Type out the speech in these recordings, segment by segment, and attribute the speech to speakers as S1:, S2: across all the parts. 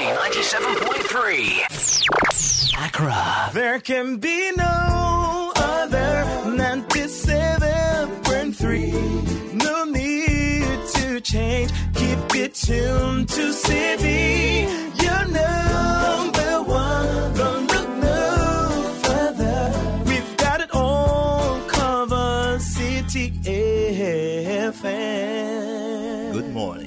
S1: Citi 97.3. Accra.
S2: There can be no other 97.3. No need to change. Keep it tuned to Citi.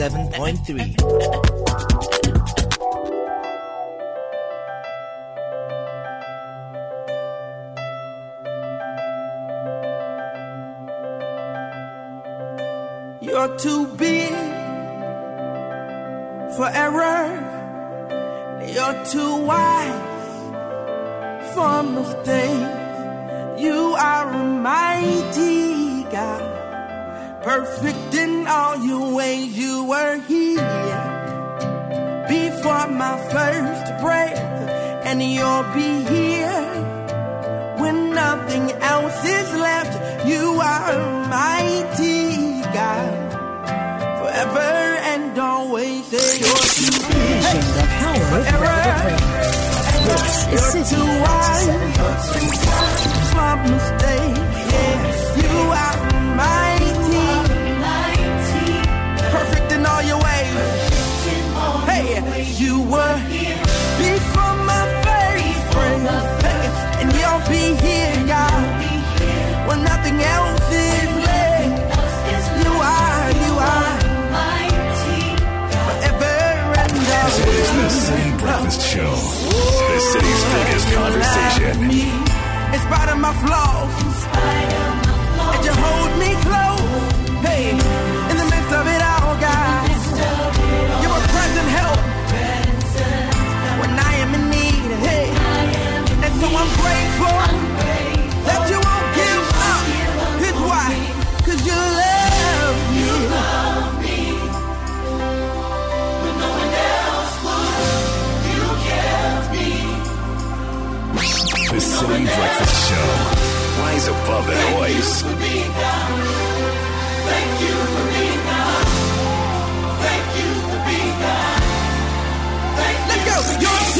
S3: 97.3.
S2: You're too big for error. You're too wise for mistakes. You are a mighty God, perfect in all your ways. You were here before my first breath, and you'll be here when nothing else is left. You are mighty God, forever and always. Say you're too big
S4: The power of
S2: forever.
S4: This is Citi
S2: too wise for mistakes. Yeah, you are were here before my first breath, hey, and you'll be here, God, when nothing else is left. You are, you are forever and
S5: This is the. Citi Breakfast Show. The city's biggest conversation.
S2: In spite of my flaws, and you hold me close. Hey, so I'm grateful that you won't give up. Here's why, 'cause you love me.
S5: The Citi Breakfast Show. Rise above the noise.
S2: Let's go. You're too big.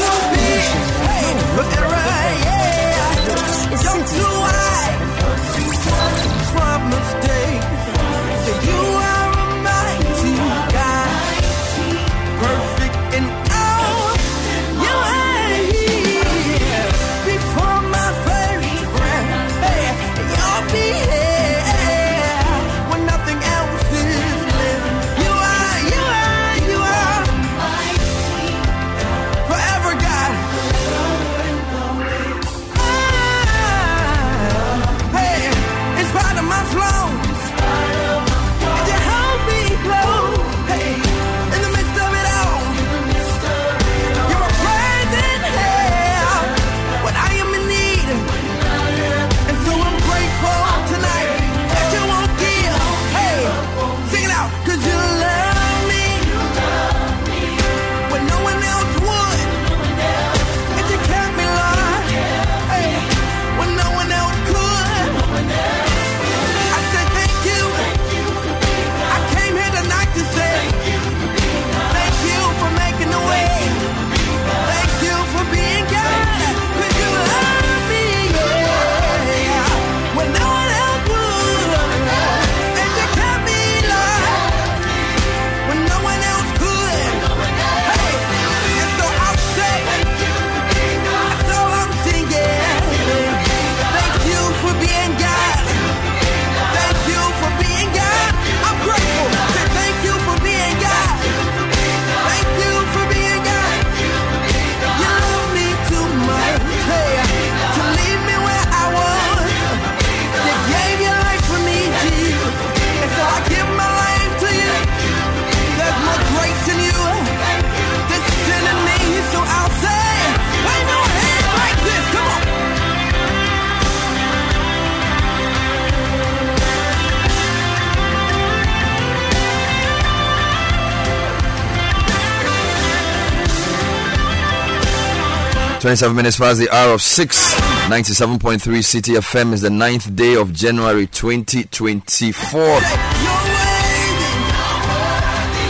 S6: 27 minutes past the hour of 6. 97.3 Citi FM is the 9th day of January 2024.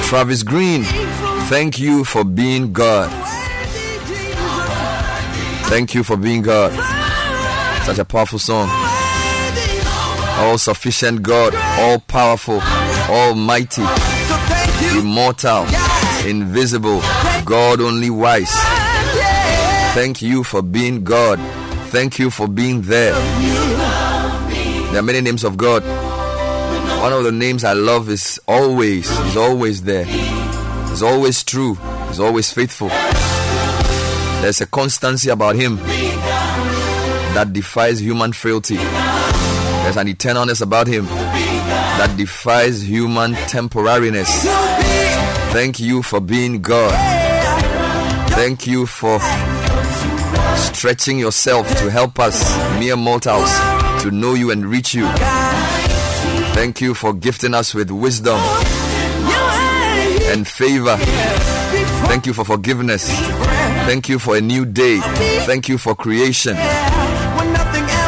S6: Travis Greene, thank you for being God. Thank you for being God. Such a powerful song. All sufficient God, all powerful, almighty, immortal, invisible, God only wise. Thank you for being God. Thank you for being there. There are many names of God. One of the names I love is always. is always there. He's always true. He's always faithful. There's a constancy about him that defies human frailty. There's an eternalness about him that defies human temporariness. Thank you for being God. Thank you for stretching yourself to help us, mere mortals, to know you and reach you. Thank you for gifting us with wisdom and favor. Thank you for forgiveness. Thank you for a new day. Thank you for creation.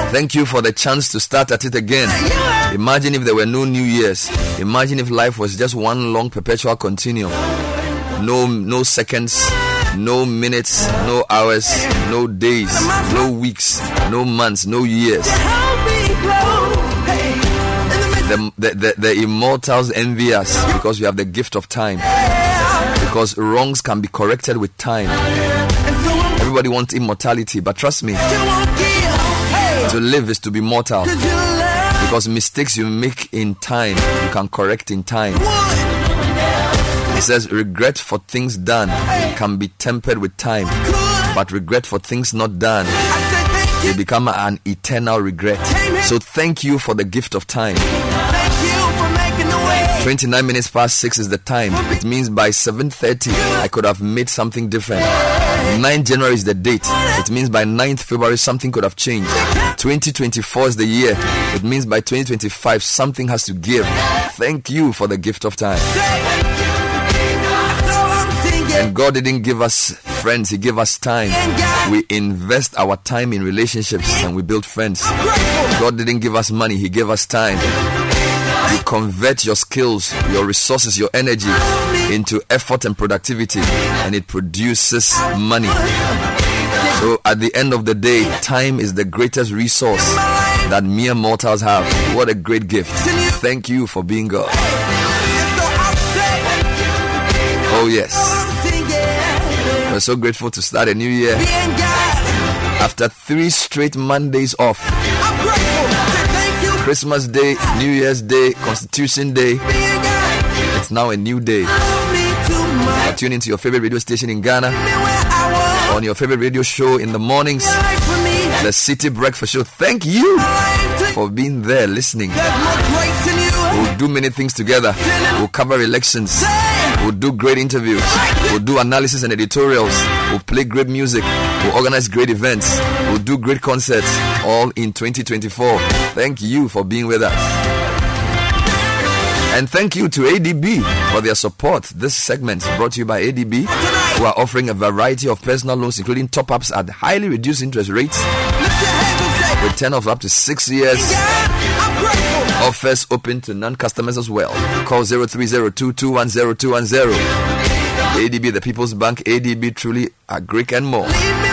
S6: Thank you for the chance to start at it again. Imagine if there were no New Year's. Imagine if life was just one long perpetual continuum. No, no seconds, no minutes, no hours, no days, no weeks, no months, no years. The, the, the, the immortals envy us because we have the gift of time. Because wrongs can be corrected with time. Everybody wants immortality, but trust me, to live is to be mortal. Because mistakes you make in time, you can correct in time. Says, regret for things done can be tempered with time, but regret for things not done will become an eternal regret. So thank you for the gift of time. 29 minutes past 6 is the time. It means by 7:30 I could have made something different. 9 January is the date. It means by 9th February something could have changed. 2024 is the year. It means by 2025 something has to give. Thank you for the gift of time. And God didn't give us friends, He gave us time. We invest our time in relationships and we build friends. God didn't give us money, He gave us time. You convert your skills, your resources, your energy into effort and productivity, and it produces money. So at the end of the day, time is the greatest resource that mere mortals have. What a great gift. Thank you for being God. Oh, yes. We're so grateful to start a new year. After three straight Mondays off Christmas Day, New Year's Day, Constitution Day. It's now a new day. Tune into your favorite radio station in Ghana, on your favorite radio show in the mornings, the Citi Breakfast Show. Thank you for being there listening. We'll do many things together. We'll cover elections. We'll do great interviews. We'll do analysis and editorials. We'll play great music. We'll organize great events. We'll do great concerts. All in 2024. Thank you for being with us. And thank you to ADB for their support. This segment is brought to you by ADB, who are offering a variety of personal loans, including top ups at highly reduced interest rates, with tenor of up to six years. Offers open to non customers as well. Call 0302 ADB, the People's Bank, ADB, truly agric and more.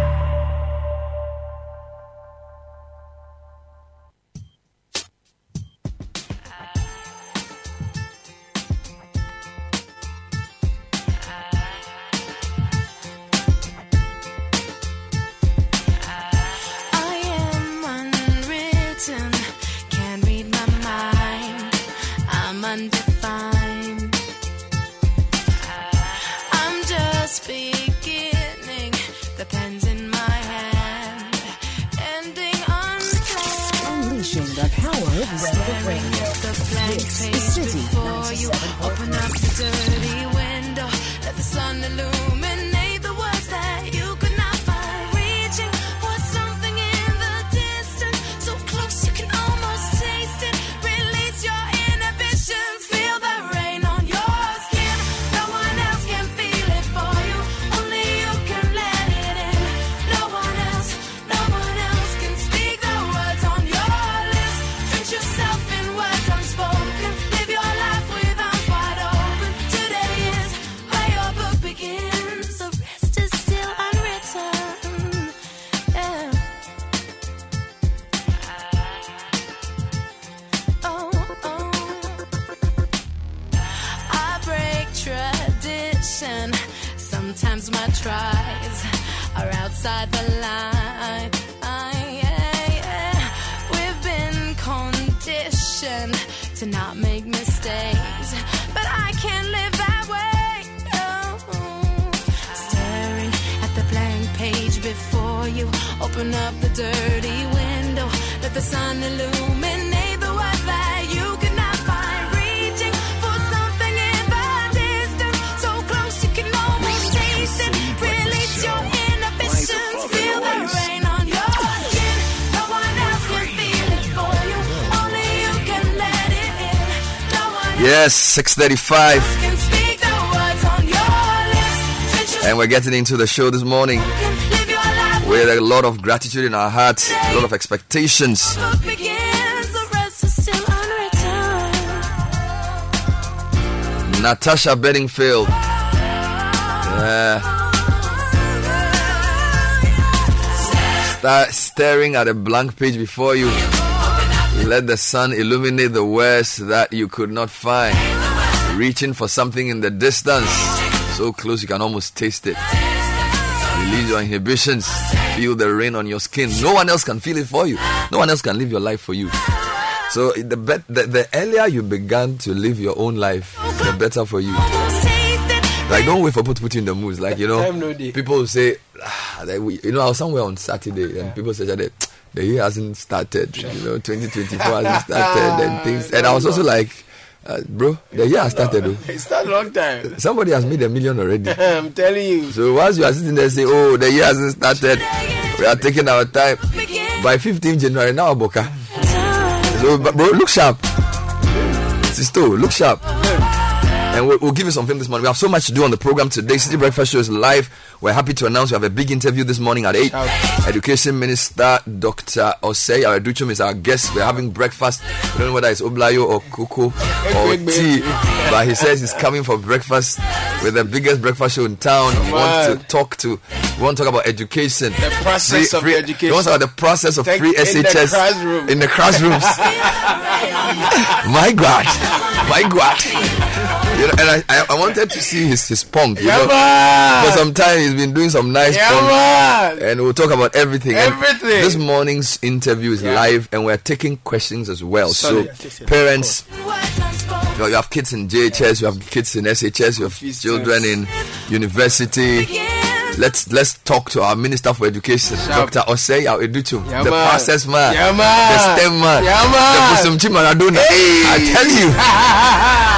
S7: Open up the dirty window, let the sun illuminate the words that you could not find. Reaching for something in the distance, so close you can almost taste it. Release your inhibitions, feel the rain on your skin. No one else can feel it for you, only you can let it in. No one
S6: Yes, 635.
S7: else can speak the words on your lips. Drench
S6: And we're getting into the show this morning with a lot of gratitude in our hearts, a lot of expectations. Natasha Bedingfield. Yeah. Start staring at a blank page before you. Let the sun illuminate the words that you could not find. Reaching for something in the distance, so close you can almost taste it. Release your inhibitions. Feel the rain on your skin. No one else can feel it for you. No one else can live your life for you. So the, bet, the the earlier you began to live your own life, the better for you.
S7: Almost taste it.
S6: Like don't wait for people to put you in the mood. Like you know,
S8: Time no dey.
S6: people say, ah, we, you know, I was somewhere on Saturday and people said that the year hasn't started. You know, 2024 hasn't started and things. And I was also like, uh, bro, the year has started. Though.
S8: It's not long time.
S6: Somebody has made a million already.
S8: I'm telling you.
S6: So once you are sitting there saying, oh, the year hasn't started, we are taking our time. By 15 January, now Boka. So, bro, look sharp. Sister, look sharp. And we'll, we'll give you some film this morning. We have so much to do on the program today. Citi Breakfast Show is live. We're happy to announce we have a big interview this morning at 8. Education Minister Dr. Osei Adutwum is our guest. We're having breakfast. We don't know whether it's Oblayo or Cocoa or tea. But he says he's coming for breakfast with the biggest breakfast show in town. He wants to talk to, we want to talk about education.
S8: The process of education.
S6: He wants to talk about the process of
S8: Thank-
S6: free
S8: in
S6: SHS in the classrooms. my God, my God. You know, and I, I, I wanted to see his his punk. You
S8: Yeah,
S6: know,
S8: man.
S6: for some time he's been doing some nice
S8: Yeah,
S6: punk,
S8: man.
S6: and we'll talk about everything. And
S8: Everything.
S6: this morning's interview is live, and we're taking questions as well.
S8: Solid.
S6: So, parents,
S7: Words unspoken.
S6: you you have kids in JHS, you have kids in SHS, you have children in university. Let's let's talk to our Minister for Education,
S8: Sharp.
S6: Dr. Osei Adutwum,
S8: Yeah,
S6: the
S8: man.
S6: process man,
S8: Yeah,
S6: the
S8: man.
S6: STEM man,
S8: Yeah,
S6: the
S8: man.
S6: Bosomtwe Maradona. I tell you.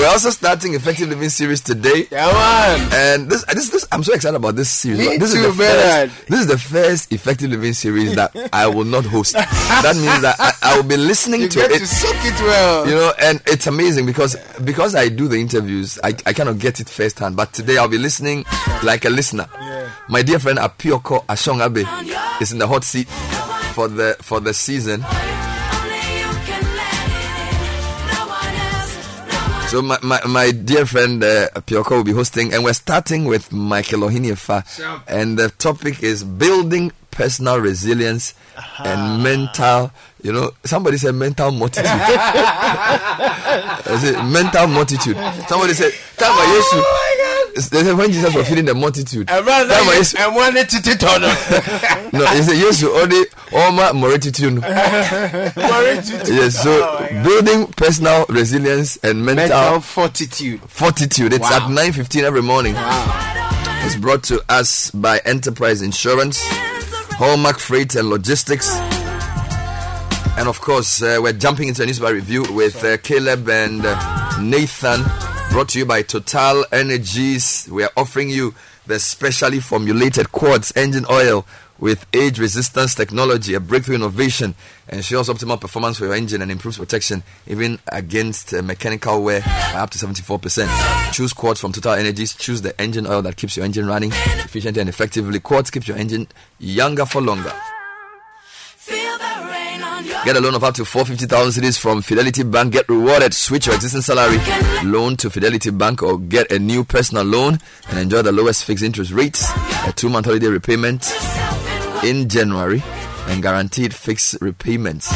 S6: We're also starting Effective Living series today.
S8: Yeah, man.
S6: And this, this, this, I'm so excited about this series.
S8: Me
S6: this
S8: too,
S6: is the
S8: Bernard.
S6: first, this is the first Effective Living series that I will not host. that means that I, I will be listening
S8: You
S6: to
S8: get
S6: it.
S8: to soak it well.
S6: You know, and it's amazing because because I do the interviews, I, I cannot get it firsthand. But today I'll be listening like a listener. My dear friend Apioko Ashongabe is in the hot seat for the for the season. So my, my, my dear friend uh, Pioko will be hosting, and we're starting with Michael Ohiniefa,
S8: Sure.
S6: and the topic is building personal resilience and mental. You know, somebody said mental multitude. I said mental multitude. Somebody said, "Time for Jesus." Said when Jesus was feeding the multitude.
S8: I'm not
S6: Time for Jesus.
S8: I wanted to take on.
S6: No, he said yes, you only Oma multitude. Yes, so
S8: Oh
S6: building personal resilience and mental,
S8: Mental fortitude.
S6: fortitude. It's
S8: Wow.
S6: at 9:15 every morning. It's brought to us by Enterprise Insurance, Hallmark Freight and Logistics, And of course, uh, we're jumping into a newspaper review with uh, Caleb and uh, Nathan, brought to you by Total Energies. We are offering you the specially formulated quartz engine oil with age resistance technology, a breakthrough innovation, ensures optimal performance for your engine and improves protection even against uh, mechanical wear by up to 74%. Choose Quartz from Total Energies. Choose the engine oil that keeps your engine running efficiently and effectively. Quartz keeps your engine younger for longer. Get a loan of up to 450,000 cedis from Fidelity Bank. Get rewarded. Switch your existing salary loan to Fidelity Bank or get a new personal loan and enjoy the lowest fixed interest rates, a two month holiday repayment in January, and guaranteed fixed repayments.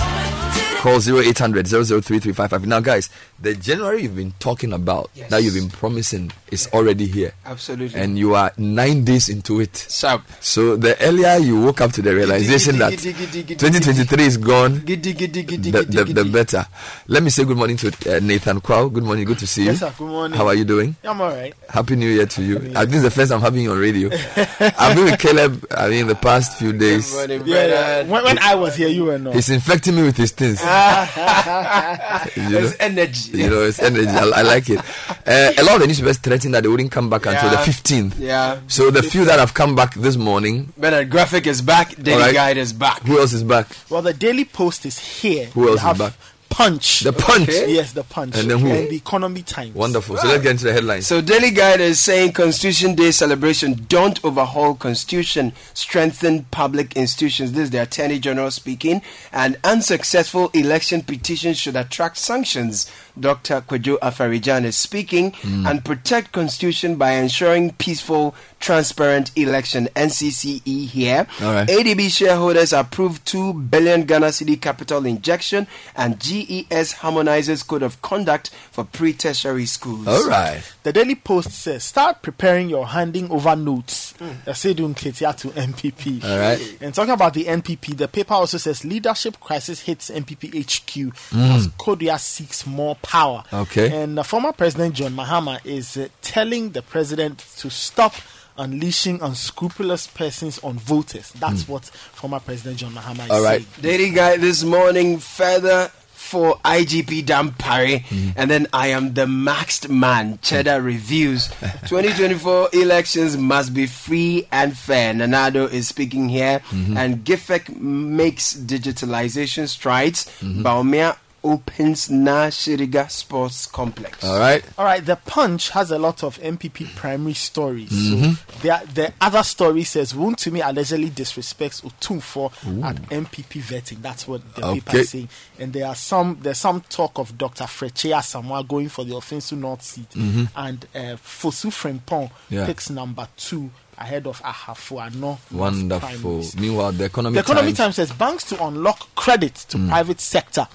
S6: Call 0800 003355. Now, guys, the January you've been talking about,
S8: Yes.
S6: that you've been promising, is already here.
S8: Absolutely.
S6: And you are nine days into it.
S8: Sharp.
S6: So the earlier you woke up to the realization that
S8: giddy, giddy, giddy,
S6: 2023 is gone, the, the, the better. Let me say good morning to uh, Nathan Kwao. Good morning. Good to see you.
S9: Yes, sir. Good morning.
S6: How are you doing?
S9: I'm all right.
S6: Happy New Year to you. I think it's the first time I'm having you on radio. I've been with Caleb. I mean, the past few days.
S8: Good morning,
S9: Yeah, yeah. When, when I was here, you were not.
S6: He's infecting me with his things. you know,
S8: It's energy.
S6: you know, it's energy. I, I like it. Uh, a lot of the newspapers threatened that they wouldn't come back until the 15th.
S8: Yeah.
S6: So the few that have come back this morning,
S8: Better Graphic is back. Daily
S6: Alright.
S8: Guide is back.
S6: who else is back?
S9: Well, the Daily Post is here.
S6: Who else is back?
S9: Punch.
S6: The Punch.
S8: Okay.
S9: Yes, the Punch.
S6: And then who?
S9: the Economy Times.
S6: Wonderful. So let's get into the headlines.
S8: So Daily Guide is saying Constitution Day celebration don't overhaul Constitution, strengthen public institutions. This is the Attorney General speaking. And unsuccessful election petitions should attract sanctions. Dr. Kwadwo Afari-Gyan is speaking
S6: Hmm.
S8: and protect Constitution by ensuring peaceful, transparent election. NCCE here.
S6: All right.
S8: ADB shareholders approve 2 billion Ghana cedi capital injection and GES harmonizes code of conduct for pre-tertiary schools.
S6: All right.
S9: The Daily Post says, start preparing your handing over notes. Asiedu Nketia to NPP.
S6: All right.
S9: And talking about the NPP, the paper also says leadership crisis hits NPP HQ as Kodua seeks more power.
S6: Hmm. Okay.
S9: And uh, former President John Mahama is uh, telling the president to stop unleashing unscrupulous persons on voters. That's what former President John Mahama is
S6: Hmm. All right.
S9: saying.
S8: Daily guy this morning further for IGP Dampare,
S6: Mm-hmm.
S8: and then I am the maxed man. Cheddar reviews 2024 elections must be free and fair. Nana Addo is speaking here,
S6: Mm-hmm.
S8: and GIFEC makes digitalization strides.
S6: Mm-hmm.
S8: Bawumia opens Na Shiriga Sports Complex.
S6: All right.
S9: All right, the Punch has a lot of NPP primary stories.
S6: Mm-hmm.
S9: So there, the other story says Wontumi allegedly disrespects Otumfuo at NPP vetting. That's what the paper
S6: Okay.
S9: is saying. And there are some there's some talk of Dr. Frechea Samoa going for the Offinso North seat, and uh, Fosu Frempong
S6: Mm-hmm. Yeah.
S9: picks number two ahead of Ahafo Ano.
S6: Wonderful. Meanwhile, the economy.
S9: The Economy
S6: Times,
S9: Times says banks to unlock credit to
S6: Mm.
S9: private sector.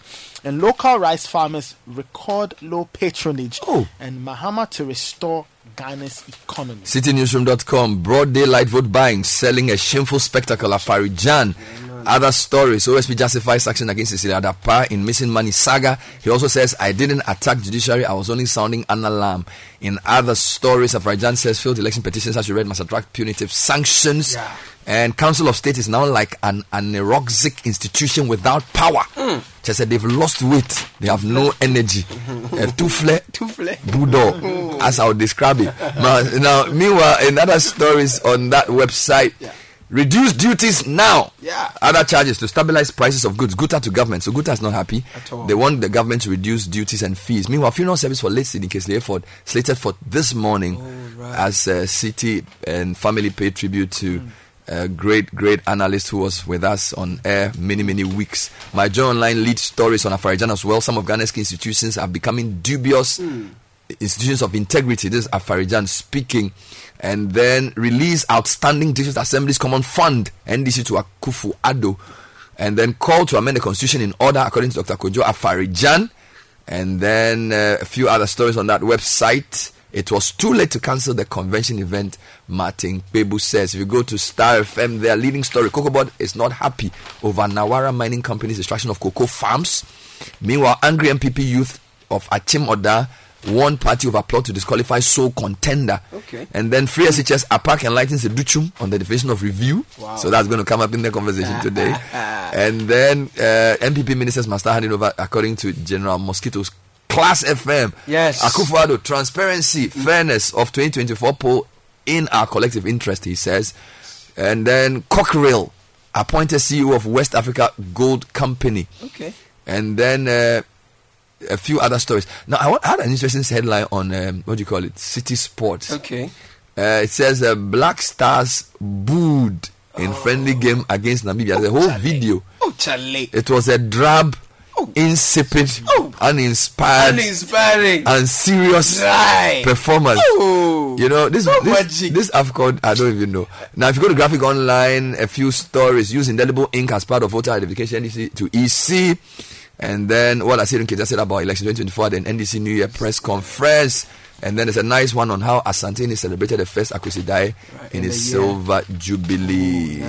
S9: And local rice farmers record low patronage.
S6: Oh.
S9: And Mahama to restore Ghana's economy.
S6: CitiNewsroom.com. Broad daylight vote buying, selling a shameful spectacle. Afari-Gyan. Other stories. OSP justifies action against Cecilia Dapaah in missing money saga. He also says, I didn't attack judiciary. I was only sounding an alarm. In other stories, Afari-Gyan says failed election petitions, as you read, must attract punitive sanctions.
S8: Yeah.
S6: And Council of State is now like an aneroxic institution without power. Just said they've lost weight. They have no energy. Uh, too bulldog, as I would describe it. Now, now, meanwhile, in other stories on that website, reduce duties now.
S8: Yeah.
S6: Other charges to stabilize prices of goods. Guta to government. So Guta is not happy.
S8: At all.
S6: They want the government to reduce duties and fees. Meanwhile, funeral service for late Sidney Casely-Hayford slated for this morning as uh, Citi and family pay tribute to. A great, great analyst who was with us on air many, many weeks. My Joy Online lead stories on Afari-Gyan as well. Some of Ghana's institutions are becoming dubious hmm. Institutions of integrity. This is Afari-Gyan speaking. And then release outstanding district assemblies common fund NDC to Akufu Ado. And then call to amend the constitution in order according to Dr. Kojo Afari-Gyan. And then uh, a few other stories on that website. It was too late to cancel the convention event, Martin Kpebu says. If you go to Starr FM, their leading story, Cocoa Board is not happy over Nawara Mining Company's destruction of cocoa farms. Meanwhile, angry NPP youth of Akim Oda warned party over plot to disqualify sole contender.
S8: Okay.
S6: And then Free SHS APAC enlightens Adutwum on the definition of review.
S8: Wow.
S6: So that's going to come up in the conversation today. and then uh, NPP ministers must start handing over according to General Mosquito's Class FM.
S8: Yes.
S6: Akufo-Addo, transparency, fairness of 2024 poll in our collective interest, he says. And then Cockrell, appointed CEO of West Africa Gold Company.
S8: Okay.
S6: And then uh, a few other stories. Now, I had an interesting headline on, um, what do you call it? Citi Sports.
S8: Okay.
S6: Uh, it says uh, Black Stars booed in friendly game against Namibia. The whole video.
S8: Oh, Charlie.
S6: It was a drab, insipid, uninspired,
S8: Uninspiring.
S6: and serious
S8: Right.
S6: performance.
S8: Oh.
S6: You know this
S8: So
S6: this,
S8: magic.
S6: this AFCON, I don't even know. Now, if you go to Graphic Online, a few stories use indelible ink as part of voter identification to EC, and then what I said in Kenya said about election 2024, then NDC New Year press conference. And then there's a nice one on how Asantehene celebrated the first Akwasidae in
S8: in
S6: his silver jubilee.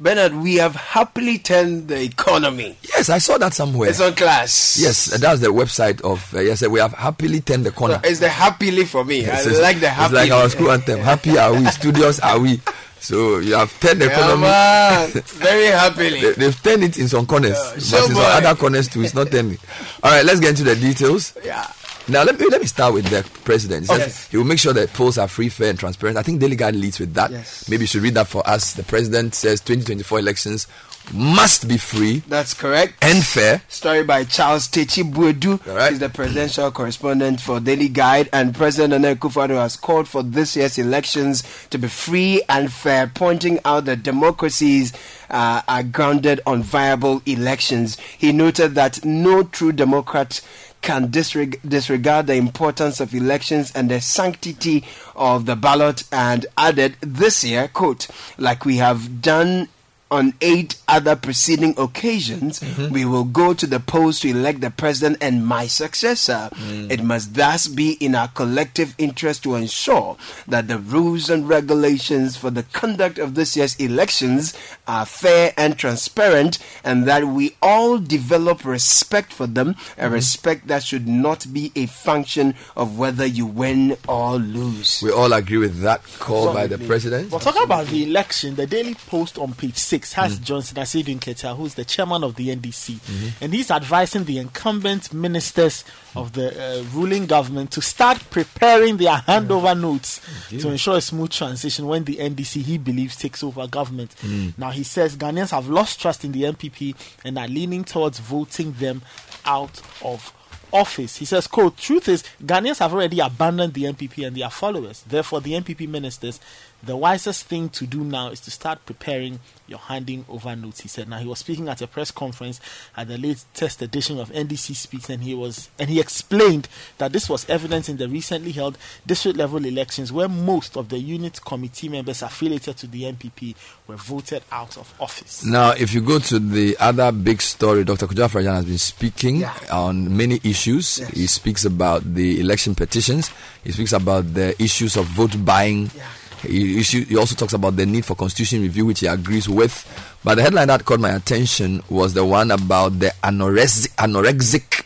S8: Bernard, we have happily turned the economy.
S6: Yes, I saw that somewhere.
S8: It's on class.
S6: Yes, that's the website of uh, yes. We have happily turned the corner.
S8: It's the happily for me.
S6: Yes,
S8: I
S6: it's-
S8: like the
S6: It's like our school anthem. Happy are we? Studios are we? So you have turned the economy.
S8: on. Very happily.
S6: They, they've turned it in some corners,
S8: Yeah,
S6: but in some other corners too. It's not turning. All right, let's get into the details.
S8: Yeah.
S6: Now let me let me start with the president. He says
S8: Yes.
S6: he will make sure that polls are free, fair, and transparent. I think Daily Guide leads with that.
S8: Yes.
S6: Maybe you should read that for us. The president says 2024 elections must be free
S8: That's correct.
S6: and fair.
S8: Story by Charles
S6: Takyi-Boadu. Right.
S8: He's the presidential correspondent for Daily Guide. And President Nana Akufo-Addo has called for this year's elections to be free and fair, pointing out that democracies uh, are grounded on viable elections. He noted that no true democrat can disreg- disregard the importance of elections and the sanctity of the ballot and added this year, quote, like we have done on eight other preceding occasions, mm-hmm. we will go to the polls to elect the president and my successor. Mm. It must thus be in our collective interest to ensure that the rules and regulations for the conduct of this year's elections are fair and transparent, and that we all develop respect for them, a mm-hmm. respect that should not be a function of whether you win or lose.
S6: We all agree with that call by the president.
S9: We're talking about the election. The Daily Post on page six has
S6: Mm.
S9: Johnson Ketia, who's the chairman of the NDC,
S6: Mm-hmm.
S9: and he's advising the incumbent ministers of the uh, ruling government to start preparing their handover notes to ensure a smooth transition when the NDC he believes takes over government.
S6: Mm.
S9: Now he says Ghanaians have lost trust in the NPP and are leaning towards voting them out of office. He says, quote, truth is, Ghanaians have already abandoned the NPP and their followers. Therefore, the NPP ministers, the wisest thing to do now is to start preparing your handing over notes, he said. Now, he was speaking at a press conference at the latest test edition of NDC Speaks, and he was and he explained that this was evident in the recently held district level elections where most of the unit committee members affiliated to the NPP were voted out of office.
S6: Now, if you go to the other big story, Dr. Kwadwo Afari-Gyan has been speaking
S8: Yeah.
S6: on many issues.
S8: Yes.
S6: He speaks about the election petitions. He speaks about the issues of vote buying.
S8: Yeah.
S6: He, he also talks about the need for constitution review, which he agrees with. But the headline that caught my attention was the one about the anorexic, anorexic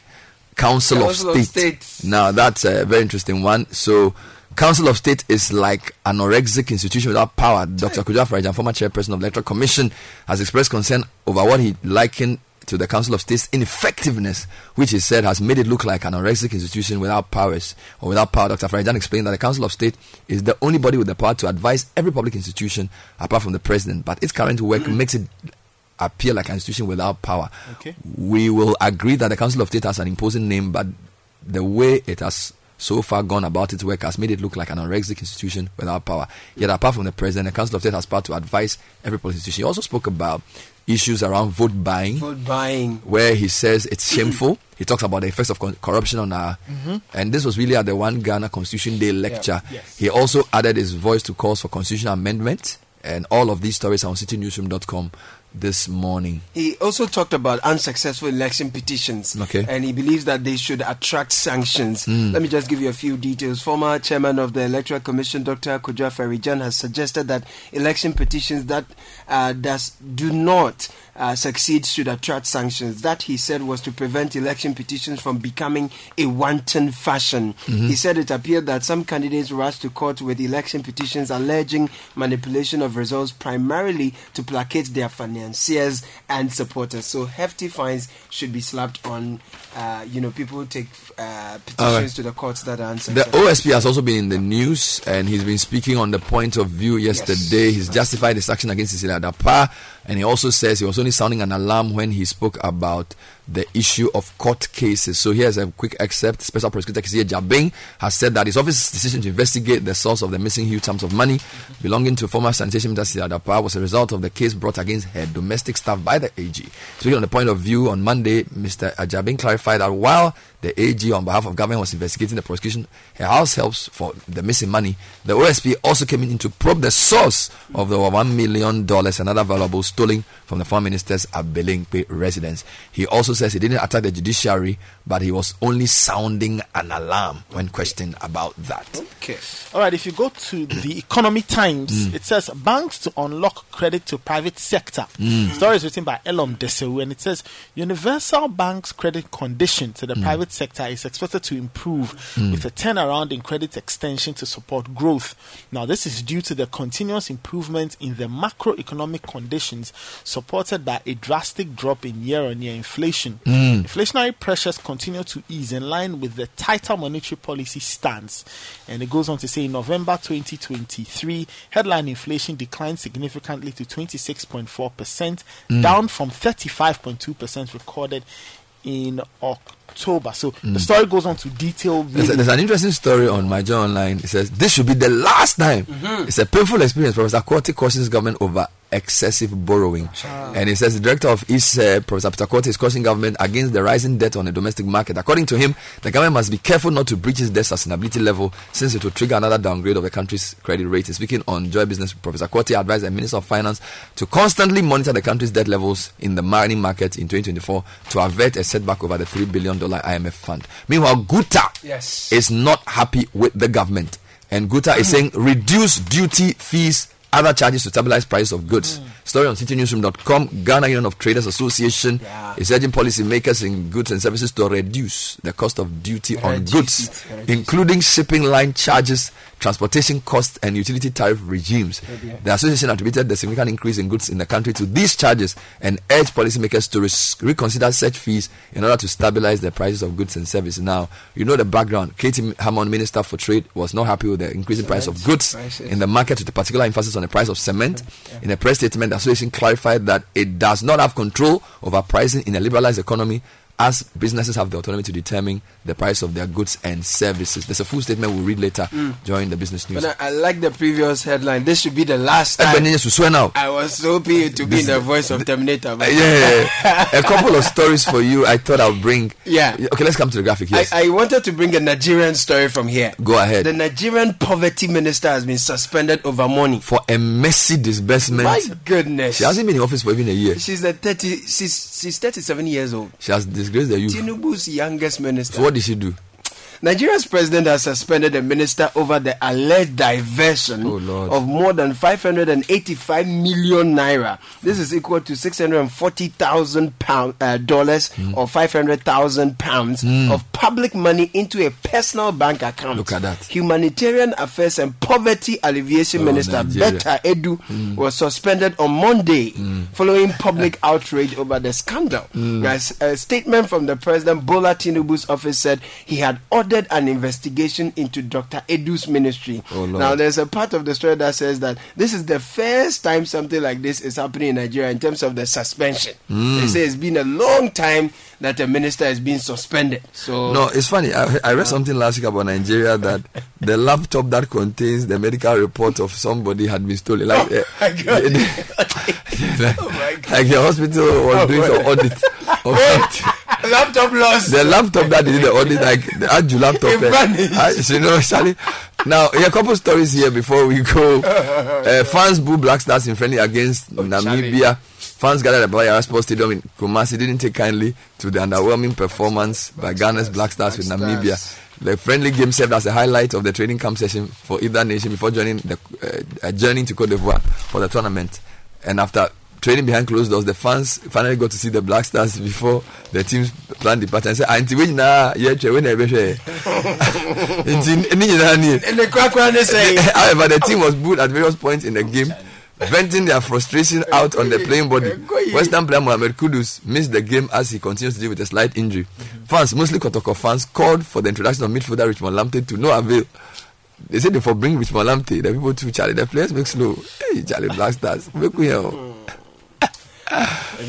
S6: Council,
S8: Council
S6: of
S8: of
S6: State.
S8: State.
S6: Now, that's a very interesting one. So, Council of State is like an anorexic institution without power. Dr. Kwadwo Afari-Gyan, former chairperson of the Electoral Commission, has expressed concern over what he likened to the Council of State's ineffectiveness, which he said has made it look like an anorexic institution without powers or without power. Dr. Afari-Gyan explained that the Council of State is the only body with the power to advise every public institution apart from the president, but its current work makes it appear like an institution without power.
S9: Okay.
S6: We will agree that the Council of State has an imposing name, but the way it has so far gone about its work has made it look like an anorexic institution without power. Yet, apart from the president, the Council of State has power to advise every policy institution. He also spoke about issues around vote buying,
S8: Vote buying.
S6: where he says it's shameful. He talks about the effects of corruption on our, mm-hmm. and this was really at the One Ghana Constitution Day lecture.
S9: Yes.
S6: He also added his voice to calls for constitutional amendment, and all of these stories are on citinewsroom.com this morning.
S8: He also talked about unsuccessful election petitions.
S6: Okay.
S8: And he believes that they should attract sanctions. Let me just give you a few details. Former chairman of the Electoral Commission, Dr. Kwadwo Afari-Gyan, has suggested that election petitions that uh, does, do not uh, succeed should attract sanctions. That, he said, was to prevent election petitions from becoming a wanton fashion. He said it appeared that some candidates rushed to court with election petitions alleging manipulation of results primarily to placate their financiers and supporters. So hefty fines should be slapped on, uh, you know, people who take uh, petitions
S6: Alright.
S8: to the courts that are
S6: The. OSP has also been in the news and he's been speaking on the point of view yesterday. He's justified his action against Cecilia Dapaah and he also says he was only sounding an alarm when he spoke about the issue of court cases. So here's a quick excerpt. Special Prosecutor Kissi Agyebeng has said that his office's decision to investigate the source of the missing huge sums of money belonging to former sanitation minister Cecilia Dapaah was a result of the case brought against her domestic staff by the AG. Speaking on the point of view on Monday, Mr. Agyebeng clarified that while the AG on behalf of government was investigating the prosecution, her house helps for the missing money. The OSP also came in to probe the source of the $1 million and other valuables stolen from the former minister's Abelemkpe residence. He also says he didn't attack the judiciary, but he was only sounding an alarm when questioned about that.
S8: Okay.
S9: All right, if you go to the Economy Times, it says banks to unlock credit to private sector.
S6: Mm.
S9: Story is written by Elom Desewu, and it says Universal Bank's credit condition to the
S6: Mm.
S9: private sector is expected to improve
S6: Mm.
S9: with a turnaround in credit extension to support growth. Now, this is due to the continuous improvement in the macroeconomic conditions supported by a drastic drop in year-on-year inflation.
S6: Mm.
S9: Inflationary pressures continue to ease in line with the tighter monetary policy stance. And it goes on to say in November 2023, headline inflation declined significantly to 26.4%,
S6: Mm.
S9: down from 35.2% recorded in October. So the
S6: Mm.
S9: story goes on to detail.
S6: There's,
S9: really-
S6: there's an interesting story on my journal online. It says this should be the last time.
S9: Mhm.
S6: It's a painful experience. Professor Quartey cautions government over excessive borrowing. And he says the director of uh, Professor Peter is cautioning government against the rising debt on the domestic market. According to him, the government must be careful not to breach its debt sustainability level since it will trigger another downgrade of the country's credit rating. Speaking on Joy Business, Professor Quartey advised the Minister of Finance to constantly monitor the country's debt levels in the mining market in 2024 to avert a setback over the $3 billion IMF fund. Meanwhile, Guta
S8: Yes.
S6: is not happy with the government. And Guta is saying reduce duty fees, other charges to stabilize price of goods. Story on citinewsroom.com. Ghana Union of Traders Association is urging policymakers in goods and services to reduce the cost of duty on goods, including shipping line charges, transportation costs, and utility tariff regimes.
S8: Yeah.
S6: The association attributed the significant increase in goods in the country to these charges and urged policymakers to res- reconsider such fees in order to stabilize the prices of goods and services. Now, you know the background. K.T. Hammond, Minister for Trade, was not happy with the increasing price of goods
S8: prices.
S6: in the market, with a particular emphasis on the price of cement. In a press statement, the association clarified that it does not have control over pricing in a liberalized economy. As businesses have the autonomy to determine the price of their goods and services. There's a full statement we'll read later
S8: Mm.
S6: during the business news.
S8: But I, I like the previous headline. This should be the last time.
S6: Everybody needs to swear now.
S8: I was hoping to be
S6: This-
S8: the voice of Terminator. But
S6: yeah, a couple of stories for you. I thought I'll bring.
S8: Yeah.
S6: Okay, let's come to the graphic. Yes.
S8: I, I wanted to bring a Nigerian story from here.
S6: Go ahead.
S8: The Nigerian poverty minister has been suspended over money.
S6: For a messy disbursement.
S8: My goodness.
S6: She hasn't been in office for even a year.
S8: She's a 30. She's she's 37 years old.
S6: She has disgraced the youth.
S8: Tinubu's youngest minister.
S6: So what did she do?
S8: Nigeria's president has suspended the minister over the alleged diversion
S6: Oh,
S8: of more than 585 million naira. This is equal to 640,000 pound uh, dollars
S6: Hmm.
S8: or 500,000 pounds of public money into a personal bank account.
S6: Look at that.
S8: Humanitarian Affairs and Poverty Alleviation
S6: Oh,
S8: Minister
S6: Nigeria.
S8: Betta Edu
S6: Hmm.
S8: was suspended on Monday following public outrage over the scandal.
S6: Hmm.
S8: As a statement from the president, Bola Tinubu's office said he had ordered an investigation into Dr. Edu's ministry.
S6: Oh,
S8: now, there's a part of the story that says that this is the first time something like this is happening in Nigeria in terms of the suspension.
S6: Mm.
S8: They say it's been a long time that a minister has been suspended. So
S6: No, it's funny. I, I read something last week about Nigeria that the laptop that contains the medical report of somebody had been stolen. Like, eh,
S8: my God.
S6: like,
S8: Oh my God.
S6: like the hospital was
S8: Oh,
S6: doing some audit. Of.
S8: Laptop lost.
S6: the laptop that did the audit, like the Aju laptop.
S8: It vanished.
S6: I- you know, Charlie. Now, a couple stories here before we go. Uh, fans boo Black Stars in friendly against Namibia. Fans gathered at Baba Yara Sports Stadium in Kumasi didn't take kindly to the underwhelming performance by Ghana's Black Stars with Namibia.
S8: Stars.
S6: The friendly game served as a highlight of the training camp session for either nation before joining the uh, journey to Cote d'Ivoire for the tournament. And after training behind closed doors, the fans finally got to see the Black Stars before the team's planned departure and said, "Auntie, when na yeah, when na ebehwe." Ni nyinaa ni-
S8: And the crack one is saying,
S6: However, the team was booed at various points in the game venting their frustration out on the playing body. West Ham player Mohamed Kudus missed the game as he continues to deal with a slight injury. Fans, mostly Kotoko fans, called for the introduction of midfielder Richmond Lamptey to no avail. They said they for bring Richmond Lamptey. The people too, Charlie. The players make slow. Hey, Charlie Black Stars. Make we hear.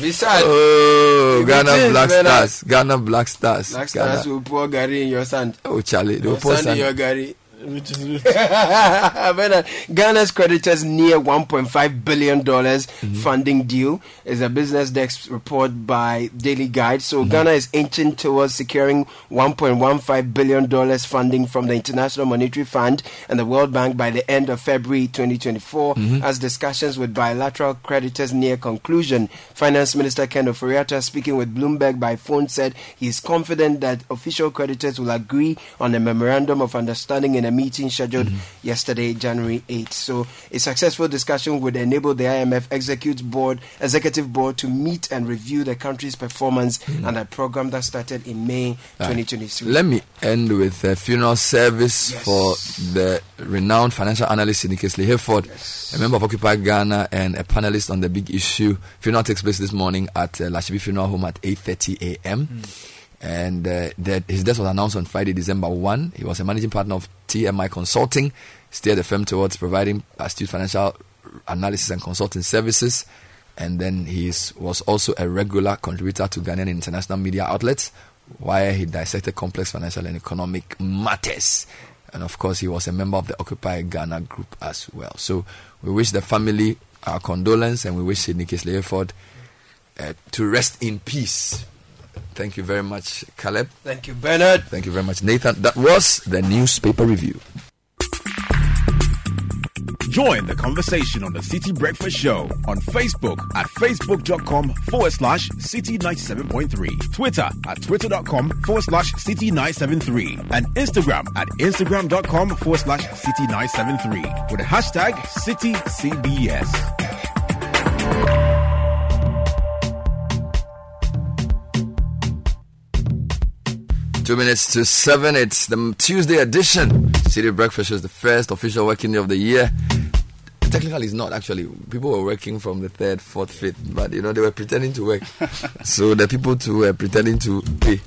S8: Besides,
S6: Oh, Ghana Black Stars. Ghana Black Stars.
S8: Black
S6: Ghana.
S8: Stars will pour Gary in your sand.
S6: Oh, Charlie. They will pour
S8: sand in your Gary.
S9: Which is
S8: Bernard, Ghana's creditors near 1.5 billion dollars
S6: Mm-hmm.
S8: funding deal is a business desk report by Daily Guide. So
S6: Mm-hmm.
S8: Ghana is inching towards securing 1.15 billion dollars funding from the International Monetary Fund and the World Bank by the end of February 2024.
S6: Mm-hmm.
S8: As discussions with bilateral creditors near conclusion, Finance Minister Ken Ofori-Atta, speaking with Bloomberg by phone, said he is confident that official creditors will agree on a memorandum of understanding in a meeting scheduled mm-hmm. yesterday, January 8th. So, a successful discussion would enable the IMF execute board, executive board to meet and review the country's performance mm-hmm. and a program that started in May 2023.
S6: Let me end with a funeral service for the renowned financial analyst Sidney Casely-Hayford, a member of Occupy Ghana and a panelist on the big issue. Funeral takes place this morning at uh, Lashibi Funeral Home at 8.30 a.m. Hmm. And uh, that his death was announced on Friday, December 1. He was a managing partner of TMI Consulting, steered the firm towards providing astute financial analysis and consulting services. And then he was also a regular contributor to Ghanaian international media outlets, where he dissected complex financial and economic matters. And of course, he was a member of the Occupy Ghana group as well. So we wish the family our condolence and we wish Sidney Casely-Hayford uh, to rest in peace. Thank you very much, Caleb.
S8: Thank you, Bernard.
S6: Thank you very much, Nathan. That was the newspaper review.
S10: Join the conversation on the Citi Breakfast Show on Facebook at facebook.com forward slash citi 97.3, Twitter at twitter.com forward slash citi 973, and Instagram at instagram.com forward slash citi 973 with the hashtag CitiCBS.
S6: Two minutes to seven. It's the Tuesday edition. Citi Breakfast is the first official working day of the year. Technically, it's not actually. People were working from the third, fourth, fifth, but you know they were pretending to work. so the people too were pretending to pay.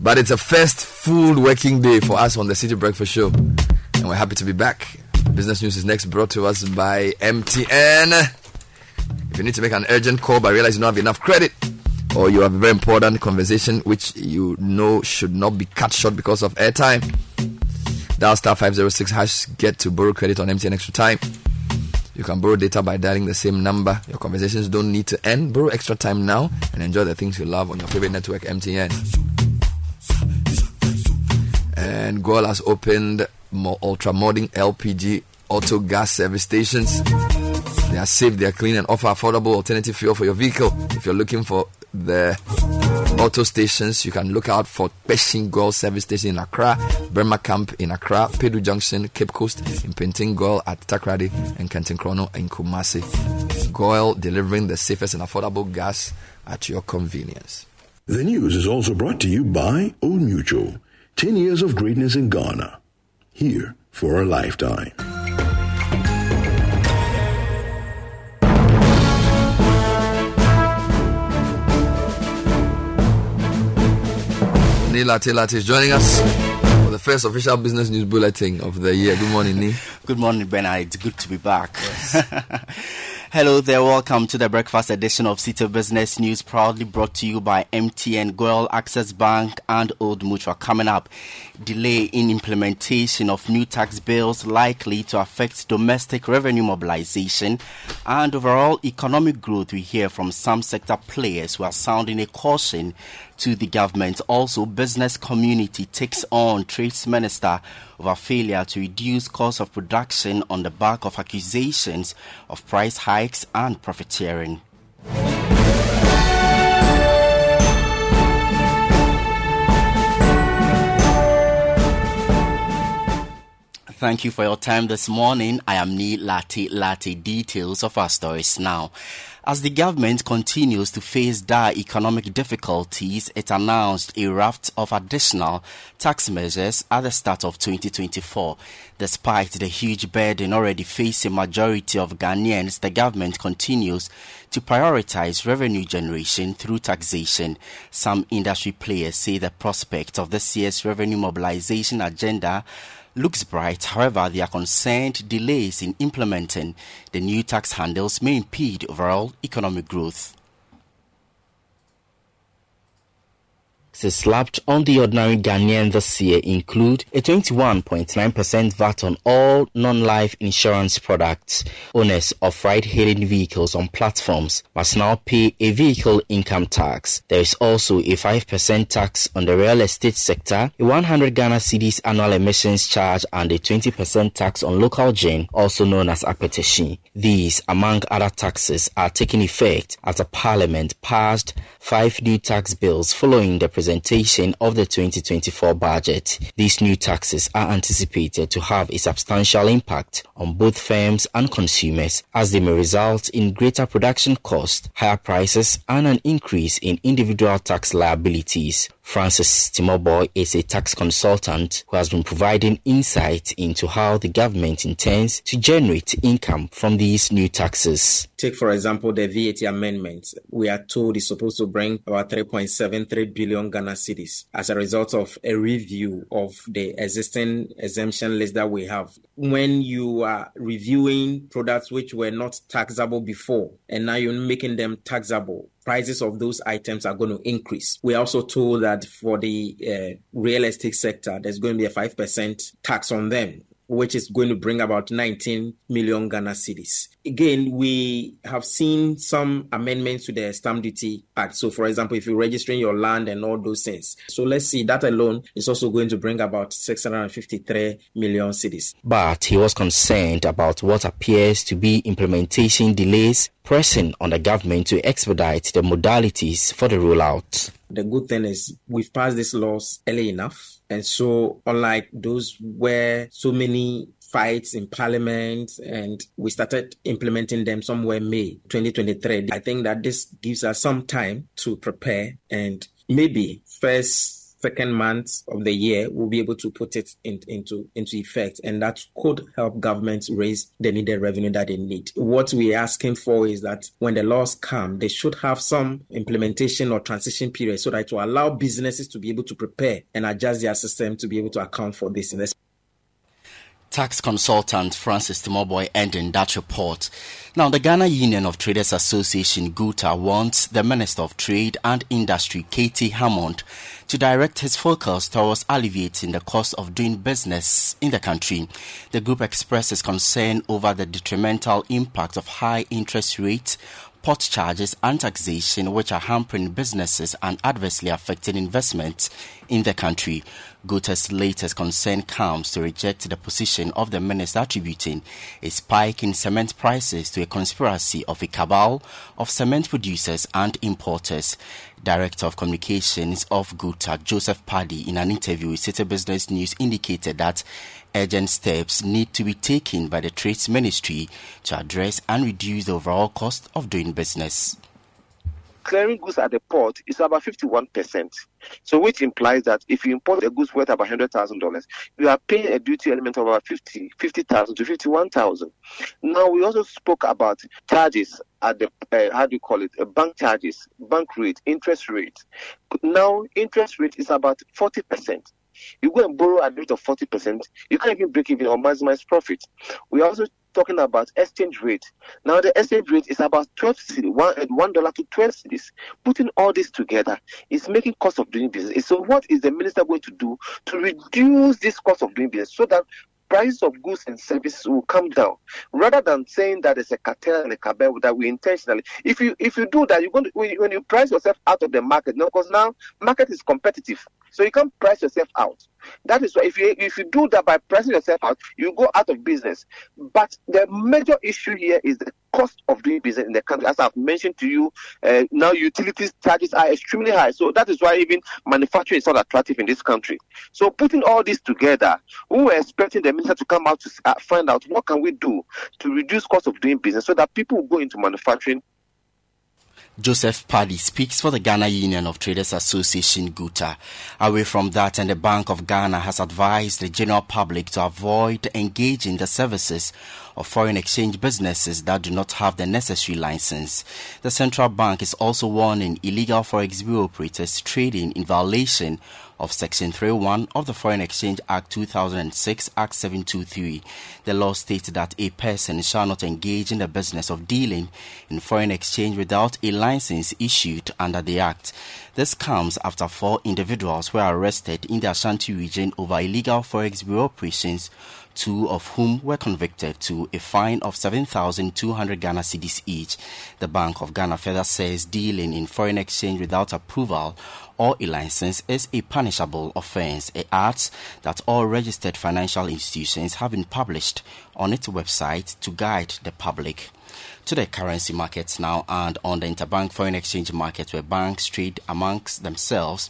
S6: But it's a first full working day for us on the Citi Breakfast Show, and we're happy to be back. Business news is next brought to us by MTN. If you need to make an urgent call but realize you don't have enough credit, or you have a very important conversation which you know should not be cut short because of airtime, dial star 506 hash get to borrow credit on MTN Extra Time. You can borrow data by dialing the same number. Your conversations don't need to end. Borrow extra time now and enjoy the things you love on your favorite network, MTN. And Goil has opened more ultra modern LPG auto gas service stations. They are safe, they are clean, and offer affordable alternative fuel for your vehicle. If you're looking for the auto stations, you can look out for Peshin Goil Service Station in Accra, Burma Camp in Accra, Pedu Junction, Cape Coast, in Penting Goil at Takoradi, and Kentinkrono in Kumasi. Goil delivering the safest and affordable gas at your convenience.
S11: The news is also brought to you by Old Mutual. 10 years of greatness in Ghana. Here for a lifetime.
S6: Nii Larte Lartey is joining us for the first official business news bulletin of the year. Good morning, Nii.
S12: Good morning, Bernard. It's good to be back. Hello there. Welcome to the breakfast edition of Citi Business News, proudly brought to you by MTN, Goil, Access Bank, and Old Mutual. Coming up, delay in implementation of new tax bills likely to affect domestic revenue mobilization and overall economic growth. We hear from some sector players who are sounding a caution to the government. Also, business community takes on trades minister over failure to reduce cost of production on the back of accusations of price hikes and profiteering. Thank you for your time this morning. I am Nii Larte Lartey. Details of our stories now. As the government continues to face dire economic difficulties, it announced a raft of additional tax measures at the start of 2024. Despite the huge burden already facing majority of Ghanaians, the government continues to prioritize revenue generation through taxation. Some industry players say the prospect of this year's revenue mobilization agenda looks bright. However, they are concerned delays in implementing the new tax handles may impede overall economic growth. Slapped on the ordinary Ghanaian this year include a 21.9% VAT on all non-life insurance products. Owners of ride-hailing vehicles on platforms must now pay a vehicle income tax. There is also a 5% tax on the real estate sector, a 100 Ghana cedis annual emissions charge, and a 20% tax on local gin, also known as akpeteshie. These, among other taxes, are taking effect after Parliament passed five new tax bills following the presentation of the 2024 budget. These new taxes are anticipated to have a substantial impact on both firms and consumers as they may result in greater production costs, higher prices, and an increase in individual tax liabilities. Francis Timoboy is a tax consultant who has been providing insight into how the government intends to generate income from these new taxes.
S13: Take, for example, the VAT amendment. We are told is supposed to bring about 3.73 billion Ghana cedis as a result of a review of the existing exemption list that we have. When you are reviewing products which were not taxable before and now you're making them taxable, prices of those items are going to increase. We're also told that for the uh, real estate sector, there's going to be a 5% tax on them which is going to bring about 19 million Ghana cedis. Again, we have seen some amendments to the Stamp Duty Act. So, for example, if you're registering your land and all those things. So, let's see, that alone is also going to bring about 653 million cedis.
S12: But he was concerned about what appears to be implementation delays pressing on the government to expedite the modalities for the rollout.
S13: The good thing is we've passed these laws early enough. And so, unlike those where so many fights in parliament and we started implementing them somewhere May 2023, I think that this gives us some time to prepare and maybe first second month of the year, we'll be able to put it in, into into effect, and that could help governments raise the needed revenue that they need. What we're asking for is that when the laws come, they should have some implementation or transition period so that to allow businesses to be able to prepare and adjust their system to be able to account for this.
S12: Tax consultant Francis Timoboy ending that report. Now, the Ghana Union of Traders Association, GUTA, wants the Minister of Trade and Industry, K.T. Hammond, to direct his focus towards alleviating the cost of doing business in the country. The group expresses concern over the detrimental impact of high interest rates port charges and taxation which are hampering businesses and adversely affecting investment in the country. GUTA's latest concern comes to reject the position of the minister attributing a spike in cement prices to a conspiracy of a cabal of cement producers and importers. Director of Communications of GUTA, Joseph Paddy, in an interview with Citi Business News, indicated that urgent steps need to be taken by the Trades Ministry to address and reduce the overall cost of doing business
S14: clearing goods at the port is about 51%. So, which implies that if you import a goods worth about $100,000, you are paying a duty element of about 50 50,000 to 51,000. Now, we also spoke about charges at the, uh, how do you call it, uh, bank charges, bank rate, interest rate. Now, interest rate is about 40%. You go and borrow at rate of 40%, you can't even break even or maximize profit. We also talking about exchange rate. Now the exchange rate is about 12 cedis, one, eh, one dollar to 12 cedis. Putting all this together is making cost of doing business. So what is the minister going to do to reduce this cost of doing business so that prices of goods and services will come down rather than saying that there's a cartel and a cabal that we intentionally if you if you do that you're going to when you price yourself out of the market no because now market is competitive so you can't price yourself out. That is why if you if you do that by pricing yourself out you go out of business. But the major issue here is the cost of doing business in the country. As i've mentioned to you uh, now utilities charges are extremely high. So that is why even manufacturing is not attractive in this country. So putting all this together we were expecting the minister to come out to uh, find out what can we do to reduce cost of doing business so that people go into manufacturing
S12: Joseph Paddy speaks for the Ghana Union of Traders Association GUTA. Away from that, and the Bank of Ghana has advised the general public to avoid engaging the services of foreign exchange businesses that do not have the necessary license. The central bank is also warning illegal forex bureau operators trading in violation of Section 31 of the Foreign Exchange Act 2006, Act 723. The law states that a person shall not engage in the business of dealing in foreign exchange without a license issued under the Act. This comes after four individuals were arrested in the Ashanti region over illegal forex bureau operations two of whom were convicted to a fine of 7,200 Ghana cedis each. The Bank of Ghana further says dealing in foreign exchange without approval or a license is a punishable offense. It adds that all registered financial institutions have been published on its website to guide the public to the currency markets now and on the interbank foreign exchange market where banks trade amongst themselves.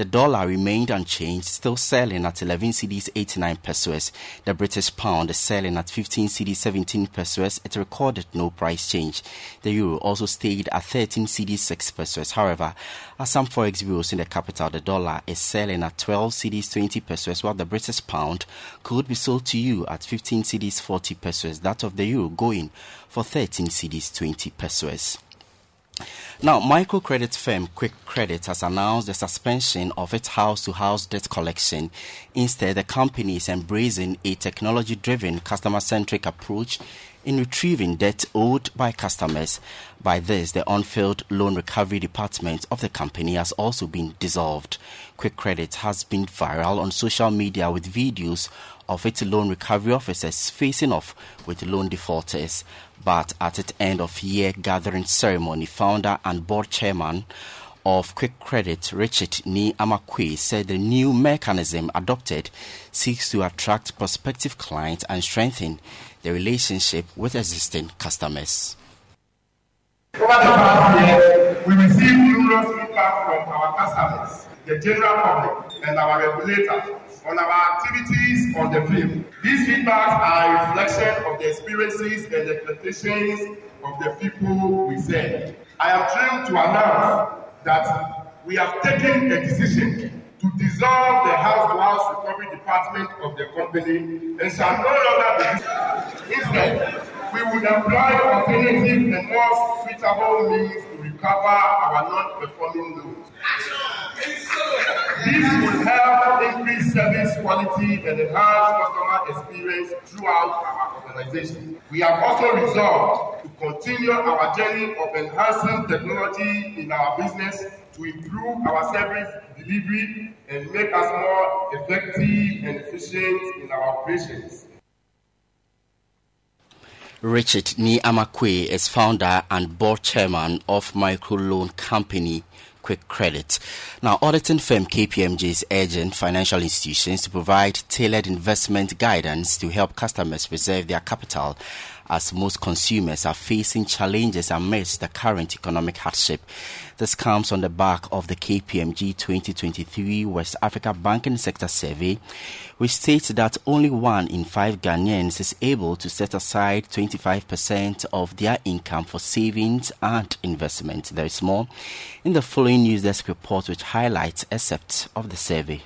S12: The dollar remained unchanged, still selling at 11 cedis 89 pesos. The British pound is selling at 15 cedis 17 pesos. It recorded no price change. The euro also stayed at 13 cedis 6 pesos. However, at some forex bureaus in the capital, the dollar is selling at 12 cedis 20 pesos, while the British pound could be sold to you at 15 cedis 40 pesos. That of the euro going for 13 cedis 20 pesos. Now, microcredit firm Quick Credit has announced the suspension of its house to house debt collection. Instead, the company is embracing a technology driven, customer centric approach in retrieving debt owed by customers. By this, the unfilled loan recovery department of the company has also been dissolved. Quick Credit has been viral on social media with videos of its loan recovery officers facing off with loan defaulters. But at its end of year gathering ceremony, founder and board chairman of Quick Credit, Richard Nii Armah Quaye, said the new mechanism adopted seeks to attract prospective clients and strengthen the relationship with existing customers.
S15: Over the past year, we received numerous feedback from our customers, the general public, and our regulators on our activities on the field. These feedbacks are a reflection of the experiences and expectations of the people we serve. I am thrilled to announce that we have taken a decision to dissolve the house-to-house recovery department of the company and shall no longer be instead we would employ alternative and more suitable means to recover our non-performing loans. This will help increase service quality and enhance customer experience throughout our organization. We have also resolved to continue our journey of enhancing technology in our business to improve our service delivery and make us more effective and efficient in our operations.
S12: Richard Nii Armah Quaye is founder and board chairman of microloan company Quick Credit. Now, auditing firm KPMG is urging financial institutions to provide tailored investment guidance to help customers preserve their capital as most consumers are facing challenges amidst the current economic hardship. This comes on the back of the KPMG 2023 West Africa Banking Sector Survey, which states that only one in five Ghanaians is able to set aside 25% of their income for savings and investment. There is more in the following news desk report, which highlights excerpts of the survey.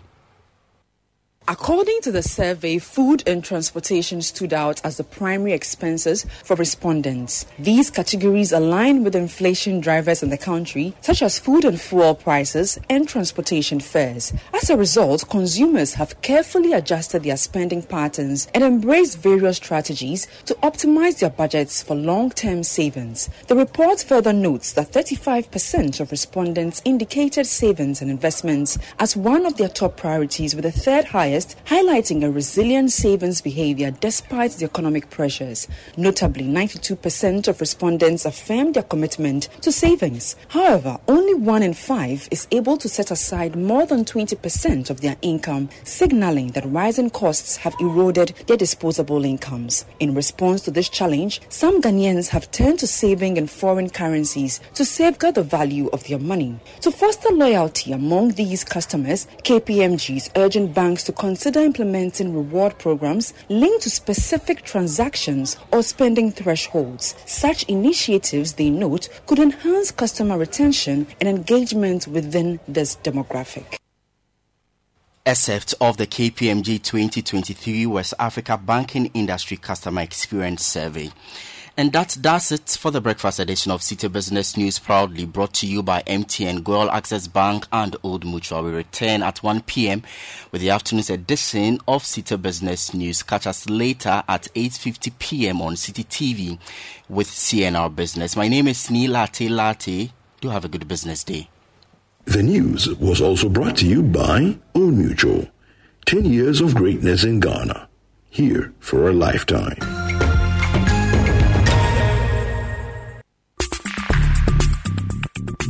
S16: According to the survey, food and transportation stood out as the primary expenses for respondents. These categories align with inflation drivers in the country, such as food and fuel prices and transportation fares. As a result, consumers have carefully adjusted their spending patterns and embraced various strategies to optimize their budgets for long term savings. The report further notes that 35% of respondents indicated savings and investments as one of their top priorities, with a third highest highlighting a resilient savings behavior despite the economic pressures. Notably, 92% of respondents affirmed their commitment to savings. However, only one in five is able to set aside more than 20% of their income, signaling that rising costs have eroded their disposable incomes. In response to this challenge, some Ghanaians have turned to saving in foreign currencies to safeguard the value of their money. To foster loyalty among these customers, KPMG is urging banks to consider implementing reward programs linked to specific transactions or spending thresholds. Such initiatives, they note, could enhance customer retention and engagement within this demographic.
S12: Except of the KPMG 2023 West Africa Banking Industry Customer Experience Survey. And that does it for the breakfast edition of Citi Business News, proudly brought to you by MTN, Goil Access Bank, and Old Mutual. We return at 1 p.m. with the afternoon's edition of Citi Business News. Catch us later at 8:50 p.m. on Citi TV with CNR Business. My name is Nii Larte Lartey. Do have a good business day.
S11: The news was also brought to you by Old Mutual. 10 years of greatness in Ghana. Here for a lifetime.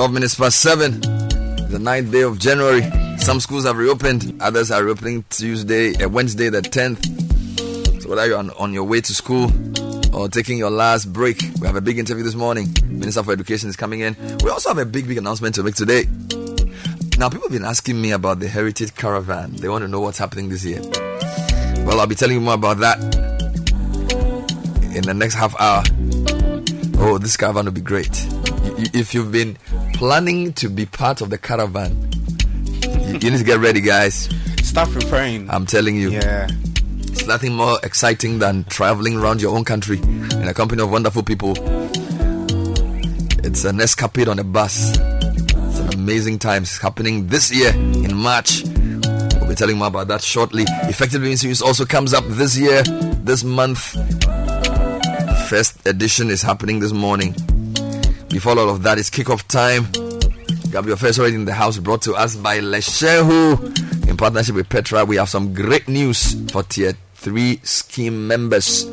S6: Twelve minutes past seven, the 9th day of January. Some schools have reopened, others are reopening Tuesday, uh, Wednesday, the 10th. So, whether you're on, on your way to school or taking your last break, we have a big interview this morning. Minister for Education is coming in. We also have a big, big announcement to make today. Now, people have been asking me about the Heritage Caravan. They want to know what's happening this year. Well, I'll be telling you more about that in the next half hour. Oh, this caravan will be great. If you've been planning to be part of the caravan, you, you need to get ready, guys.
S17: Start preparing.
S6: I'm telling you.
S17: Yeah.
S6: It's nothing more exciting than traveling around your own country in a company of wonderful people. It's an escapade on a bus. It's an amazing time. It's happening this year in March. We'll be telling more about that shortly. Effective Living Series also comes up this year, this month. First edition is happening this morning. Before all of that, it's kickoff time. Gabriel First already in the house, brought to us by Leshehu. In partnership with Petra, we have some great news for Tier 3 scheme members.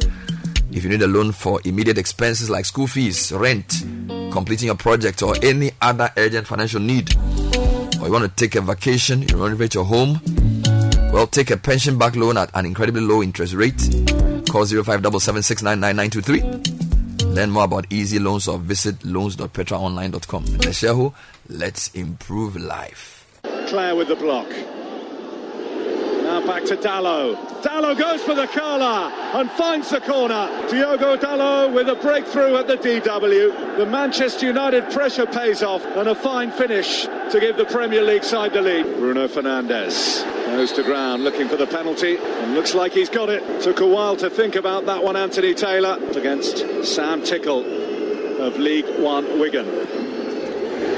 S6: If you need a loan for immediate expenses like school fees, rent, completing your project, or any other urgent financial need, or you want to take a vacation, you renovate your home, well, take a pension back loan at an incredibly low interest rate. Call 0577699923. Learn more about easy loans or visit loans.petraonline.com. Leshehu, let's improve life.
S18: Claire with the block. Back to Dalot. Dalot goes for the curler and finds the corner. Diogo Dalot with a breakthrough at the DW. The Manchester United pressure pays off and a fine finish to give the Premier League side the lead. Bruno Fernandes goes to ground looking for the penalty and looks like he's got it. Took a while to think about that one, Anthony Taylor, against Sam Tickle of League One Wigan.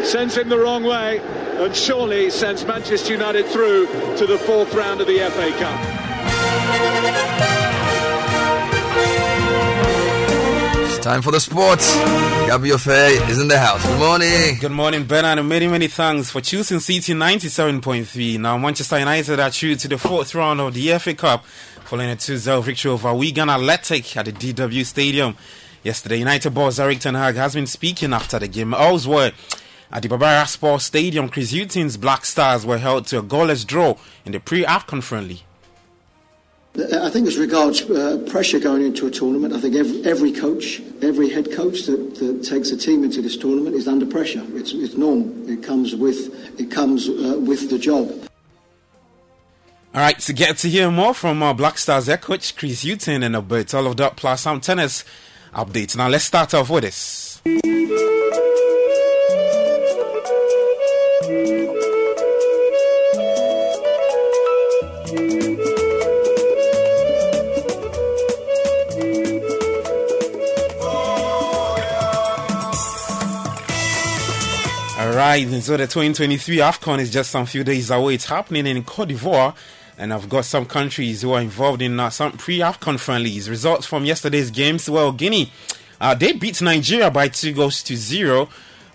S18: Sends him the wrong way and surely sends Manchester United through to the fourth round of the FA Cup.
S6: It's time for the sports. Gabriel Faye is in the house. Good morning.
S17: Good morning, Bernard, and many, many thanks for choosing Citi 97.3. Now, Manchester United are through to the fourth round of the FA Cup following a 2 0 victory over Wigan Athletic at the DW Stadium. Yesterday, United boss Eric Ten Hag has been speaking after the game. Elsewhere, at the Baba Yara Sports Stadium, Chris Hughton's Black Stars were held to a goalless draw in the pre-AFCON friendly.
S19: I think as regards uh, pressure going into a tournament, I think every, every coach, every head coach that, that, takes a team into this tournament is under pressure. It's, it's normal. It comes with it comes uh, with the job.
S17: All right, to get to hear more from our Black Stars head coach Chris Hughton and about all of that plus some tennis updates. Now let's start off with this. Right, and so the 2023 AFCON is just some few days away. It's happening in Cote d'Ivoire, and I've got some countries who are involved in uh, some pre AFCON friendlies. Results from yesterday's games well, Guinea, uh, they beat Nigeria by two goals to zero.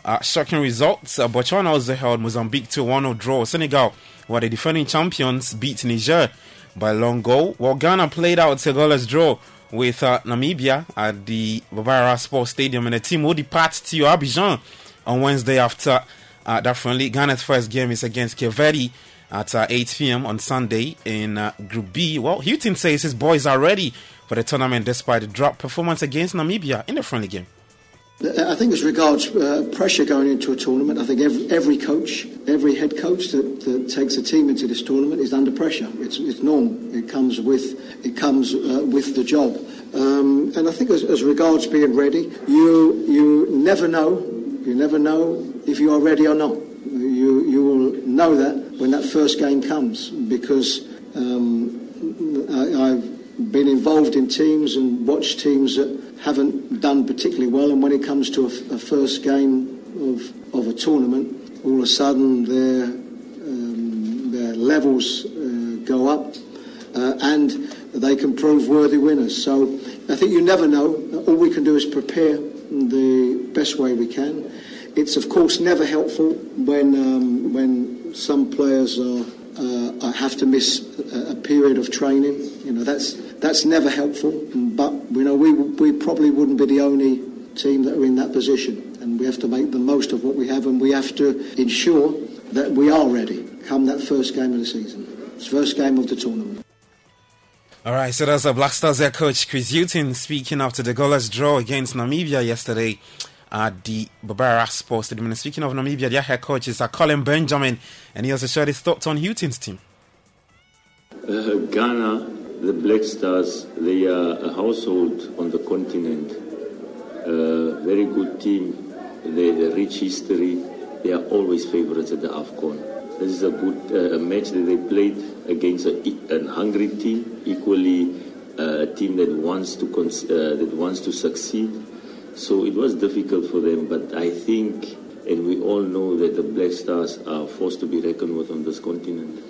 S17: Uh, shocking results. Uh, Botswana also held Mozambique to 1 0 draw. Senegal, who are the defending champions, beat Niger by a long goal. While Ghana played out a goalless draw with uh, Namibia at the Baba Yara Sports Stadium, and the team will depart to Abidjan on Wednesday after uh, that friendly. Ghana's first game is against Cape at uh, 8 p.m. on Sunday in uh, Group B. Well, Hughton says his boys are ready for the tournament despite the drop performance against Namibia in the friendly game.
S19: I think as regards uh, pressure going into a tournament, I think every, every coach, every head coach that, that, takes a team into this tournament is under pressure. It's, it's normal. It comes with it comes uh, with the job. Um, and I think as, as, regards being ready, you you never know. You never know if you are ready or not. You you will know that when that first game comes because um, I, I've been involved in teams and watched teams that haven't done particularly well, and when it comes to a, a first game of, of a tournament, all of a sudden their, um, their levels uh, go up uh, and they can prove worthy winners. So I think you never know. All we can do is prepare the best way we can. It's of course never helpful when um, when some players are, uh, have to miss a, period of training. You know that's that's never helpful, but you know we we probably wouldn't be the only team that are in that position, and we have to make the most of what we have, and we have to ensure that we are ready come that first game of the season, it's first game of the tournament.
S17: All right, so that's a Black Stars head coach Chris Hughton speaking after the goalless draw against Namibia yesterday at the Baba Yara Sports Stadium. Speaking of Namibia, their head coach is uh, Colin Benjamin, and he also shared his thoughts on Hughton's team.
S20: Uh, Ghana the Black Stars, they are a household on the continent. Uh, very good team. They a rich history. They are always favorites at the AFCON. This is a good uh, match that they played against a, an hungry team, equally uh, a team that wants to cons- uh, that wants to succeed. So it was difficult for them, but I think, and we all know that the Black Stars are forced to be reckoned with on this continent.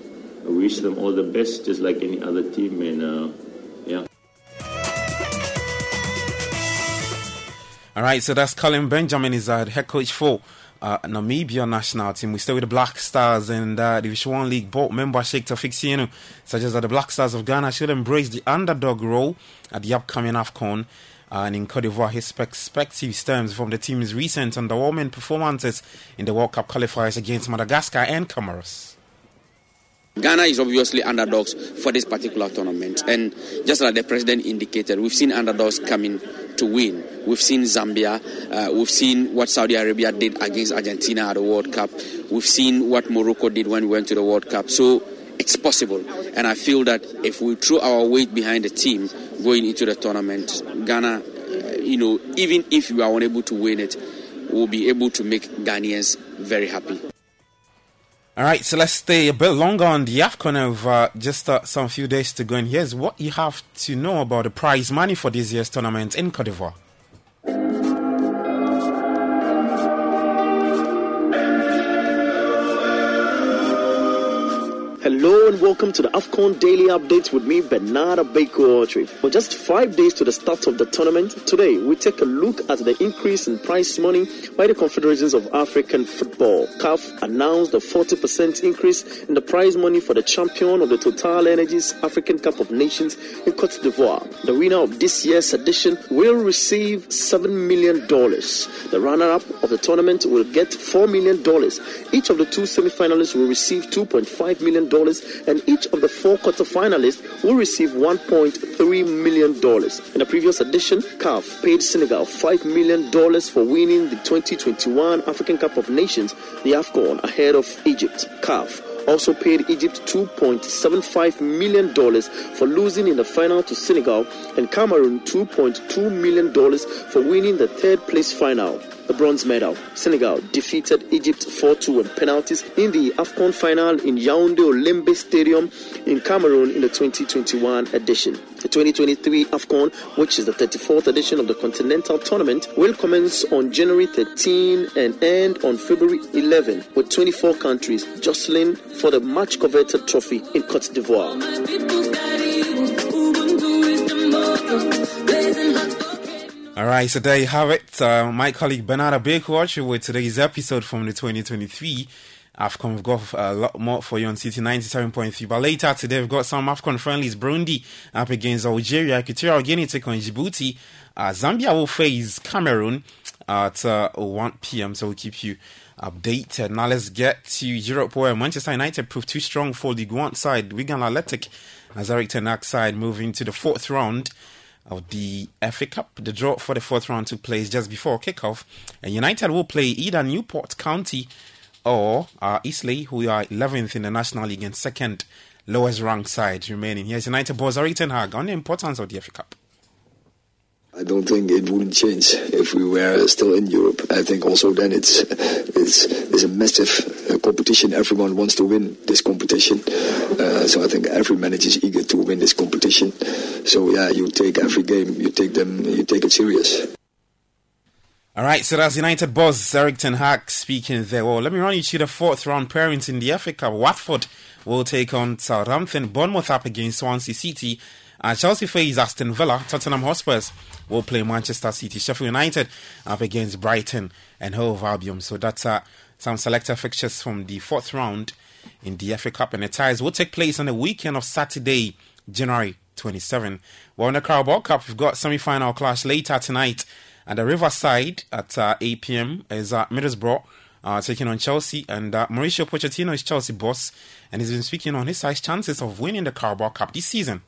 S20: I wish them all the best, just like any other team, and uh, yeah.
S17: All right, so that's Colin Benjamin, is our head coach for uh, Namibia national team. We stay with the Black Stars and uh, Division One League board member Sheikh Tafik Sienu suggests that the Black Stars of Ghana should embrace the underdog role at the upcoming AFCON. Uh, and in Cote d'Ivoire, his perspective stems from the team's recent underwhelming performances in the World Cup qualifiers against Madagascar and Comoros.
S21: Ghana is obviously underdogs for this particular tournament. And just like the president indicated, we've seen underdogs coming to win. We've seen Zambia. Uh, we've seen what Saudi Arabia did against Argentina at the World Cup. We've seen what Morocco did when we went to the World Cup. So it's possible. And I feel that if we throw our weight behind the team going into the tournament, Ghana, uh, you know, even if we are unable to win it, we'll be able to make Ghanaians very happy.
S17: All right, so let's stay a bit longer on the AFCON of uh, just uh, some few days to go. And here's what you have to know about the prize money for this year's tournament in Cote d'Ivoire.
S22: Hello and welcome to the AFCON Daily Updates with me, Bernard Abeko Autry. For just five days to the start of the tournament, today we take a look at the increase in prize money by the Confederations of African Football. CAF announced a 40% increase in the prize money for the champion of the Total Energies African Cup of Nations in Cote d'Ivoire. The winner of this year's edition will receive $7 million. The runner up of the tournament will get $4 million. Each of the two semi finalists will receive $2.5 million and each of the four quarterfinalists will receive $1.3 million. In the previous edition, CAF paid Senegal $5 million for winning the 2021 African Cup of Nations, the AFCON, ahead of Egypt. CAF also paid Egypt $2.75 million for losing in the final to Senegal and Cameroon $2.2 million for winning the third place final the bronze medal. Senegal defeated Egypt 4 2 in penalties in the AFCON final in Yaoundé Olembe Stadium in Cameroon in the 2021 edition. The 2023 AFCON, which is the 34th edition of the Continental Tournament, will commence on January 13 and end on February 11, with 24 countries jostling for the much coveted trophy in Cote d'Ivoire.
S17: All right, so there you have it. Uh, my colleague Bernardo Bakewater with today's episode from the 2023 AFCON. We've got a lot more for you on Citi 97.3. But later today, we've got some AFCON friendlies. Burundi up against Algeria. Equatorial Guinea take on Djibouti. Uh, Zambia will face Cameroon at uh, 1 p.m. So we'll keep you updated. Now let's get to Europe where Manchester United proved too strong for the One side. Wigan Athletic, as Eric Ten Hag side, moving to the fourth round of the FA Cup. The draw for the fourth round took place just before kickoff, and United will play either Newport County or uh, Eastleigh, who are 11th in the National League and second lowest ranked side remaining. Here's United boss Eric Ten Hag on the importance of the FA Cup.
S23: I don't think it wouldn't change if we were still in Europe. I think also then it's it's, it's a massive uh, competition. Everyone wants to win this competition, uh, so I think every manager is eager to win this competition. So yeah, you take every game, you take them, you take it serious.
S17: All right, so that's United boss Eric Ten Hag speaking there. Well, let me run you to the fourth round pairings in the FA Cup. Watford will take on Southampton, Bournemouth up against Swansea City, and Chelsea face Aston Villa, Tottenham Hotspurs will play Manchester City. Sheffield United up against Brighton and Hove Albion. So that's uh, some selected fixtures from the fourth round in the FA Cup. And the ties will take place on the weekend of Saturday, January 27. Well, in the Carabao Cup, we've got semi-final clash later tonight at the Riverside at uh, 8 p.m. is uh, Middlesbrough uh, taking on Chelsea. And uh, Mauricio Pochettino is Chelsea boss, and he's been speaking on his side's chances of winning the Carabao Cup this season.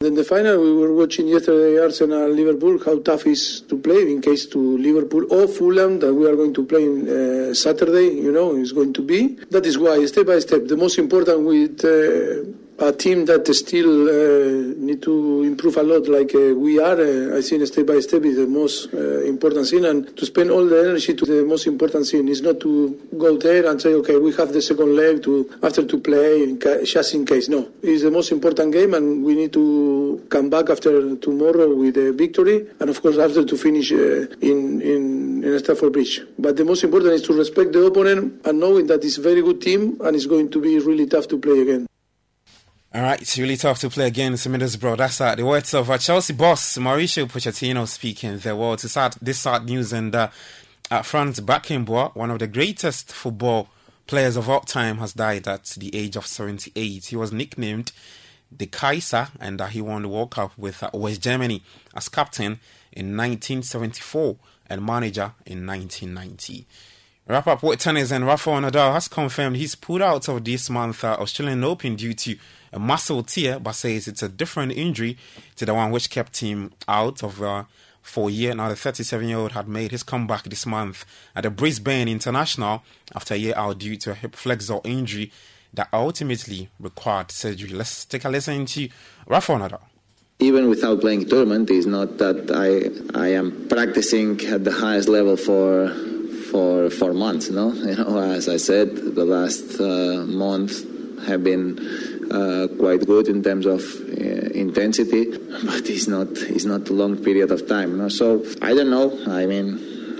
S24: In the final, we were watching yesterday Arsenal Liverpool how tough is to play in case to Liverpool or Fulham that we are going to play in uh, Saturday. You know, is going to be. That is why step by step. The most important with. Uh, a team that still uh, need to improve a lot like uh, we are. Uh, I think step by step is the most uh, important thing and to spend all the energy to the most important thing is not to go there and say, okay, we have the second leg to after to play in ca- just in case. No, it's the most important game and we need to come back after tomorrow with a victory and of course after to finish uh, in, in, in Stamford Bridge. But the most important is to respect the opponent and knowing that it's a very good team and it's going to be really tough to play again.
S17: All right, it's really tough to play against Middlesbrough. That's uh, the words of uh, Chelsea boss Mauricio Pochettino speaking there. Well, to start this sad news and uh, uh, Franz Beckenbauer, one of the greatest football players of all time, has died at the age of 78. He was nicknamed the Kaiser and uh, he won the World Cup with uh, West Germany as captain in 1974 and manager in 1990. Wrap up with tennis and Rafael Nadal has confirmed he's pulled out of this month uh, Australian Open due to a muscle tear, but says it's a different injury to the one which kept him out of uh, for a year. Now, the 37 year old had made his comeback this month at the Brisbane International after a year out due to a hip flexor injury that ultimately required surgery. Let's take a listen to Rafael Nadal
S25: even without playing tournament, it's not that I I am practicing at the highest level for for for months. No, you know, as I said, the last uh, month have been uh, quite good in terms of uh, intensity, but it's not it's not a long period of time. No? So I don't know. I mean,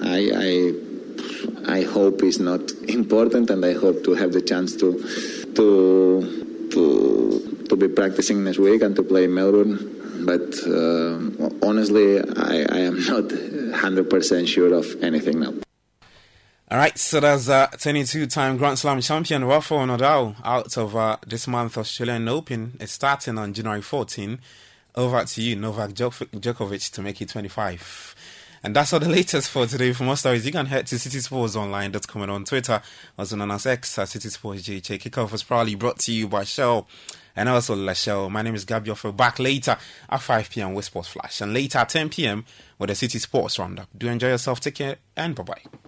S25: I. I I hope it's not important, and I hope to have the chance to to to to be practicing next week and to play in Melbourne but uh, honestly, I, I, am not 100% sure of anything now.
S17: All right, so that's uh, 22 time Grand Slam champion Rafael Nadal out of uh, this month Australian Open. It's starting on January 14. Over to you, Novak Djokovic, to make it 25. And that's all the latest for today. For more stories, you can head to citisportsonline.com and on Twitter, also known as X at Citi Sports JJ. Kickoff was proudly brought to you by Shell and also La Shell. My name is Gabriel for back later at 5 p.m. with Sports Flash and later at 10 p.m. with the Citi Sports Roundup. Do enjoy yourself. Take care and bye bye.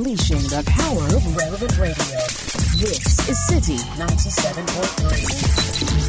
S4: Unleashing the power of relevant radio. This is Citi 97.3.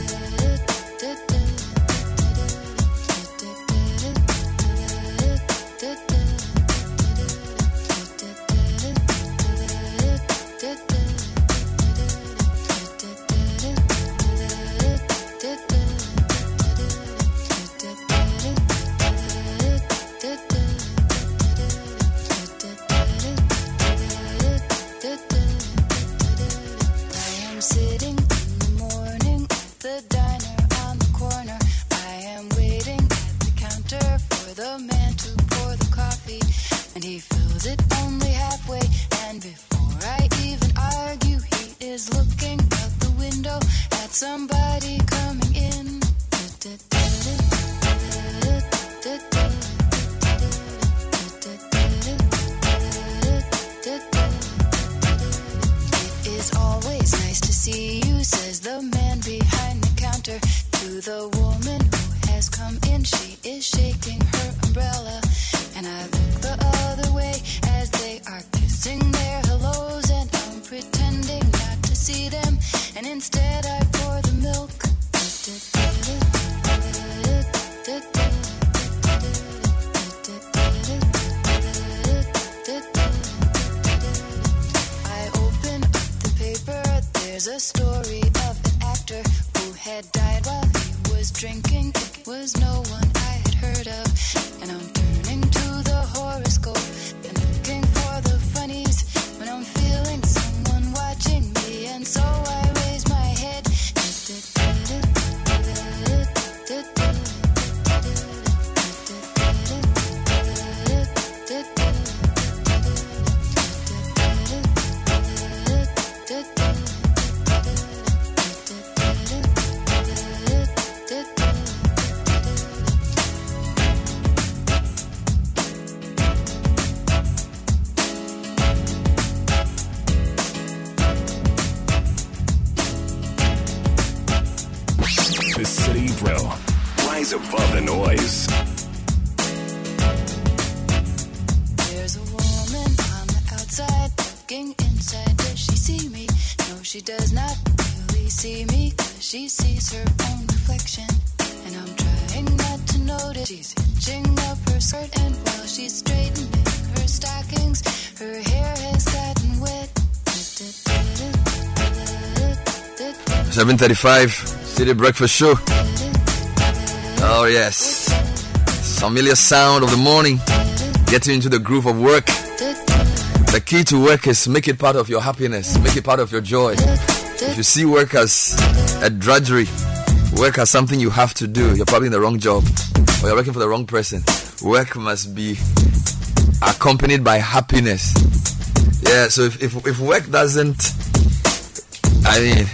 S6: 735 Citi Breakfast Show. Oh, yes. Familiar sound of the morning. Getting into the groove of work. The key to work is make it part of your happiness, make it part of your joy. If you see work as a drudgery, work as something you have to do, you're probably in the wrong job or you're working for the wrong person. Work must be accompanied by happiness. Yeah, so if, if, if work doesn't I mean,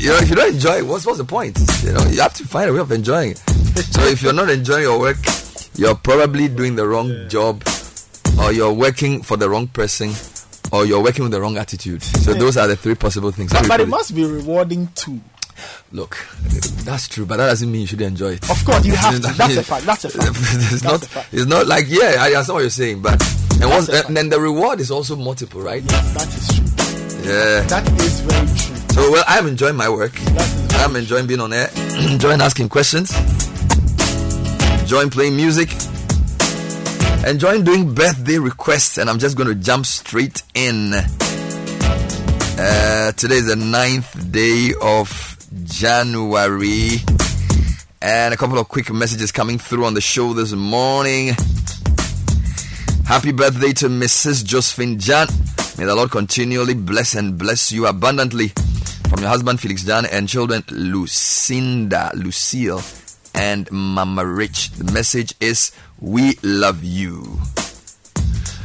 S6: you know, if you don't enjoy it, what's what's the point? You know, you have to find a way of enjoying it. So if you're not enjoying your work, you're probably doing the wrong job, or you're working for the wrong person, or you're working with the wrong attitude. So those are the three possible things.
S26: But, but it must be rewarding too.
S6: Look, that's true, but that doesn't mean you should enjoy it.
S26: Of course, you have to.
S6: That
S26: That's a fact. That's a fact.
S6: it's
S26: That's
S6: not.
S26: fact.
S6: It's not like yeah. I understand what you're saying, but and once and then the reward is also multiple, right?
S26: Yes, That is true.
S6: Yeah.
S26: That is very true.
S6: So well, I'm enjoying my work. I'm enjoying being on air, enjoying asking questions, enjoying playing music, enjoying doing birthday requests, and I'm just going to jump straight in. Uh, today is the ninth day of January, and a couple of quick messages coming through on the show this morning. Happy birthday to Mrs. Josephine Jan. May the Lord continually bless and bless you abundantly. From your husband Felix Jan and children Lucinda, Lucille, and Mama Rich. The message is We love you.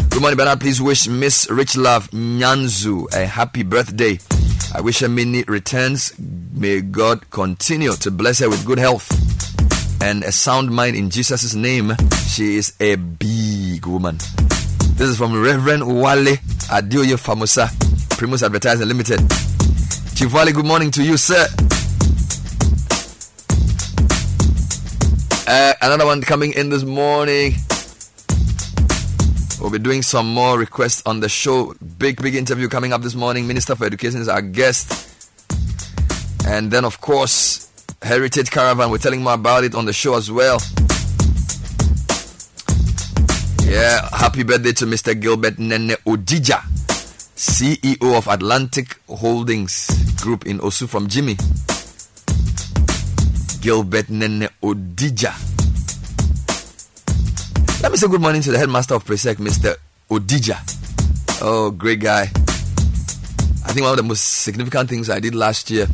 S6: Good morning, Bernard. Please wish Miss Rich Love Nyanzu a happy birthday. I wish her many returns. May God continue to bless her with good health and a sound mind in Jesus' name. She is a big woman. This is from Reverend Wale Adioye Famusa, Primus Advertising Limited. Chief Wale, good morning to you, sir. Uh, another one coming in this morning. We'll be doing some more requests on the show. Big, big interview coming up this morning. Minister for Education is our guest. And then, of course, Heritage Caravan. We're telling more about it on the show as well. Yeah, happy birthday to Mr. Gilbert Nene Odija, CEO of Atlantic Holdings Group in Osu from Jimmy. Gilbert Nene Odija. Let me say good morning to the headmaster of Presec, Mr. Odija. Oh, great guy. I think one of the most significant things I did last year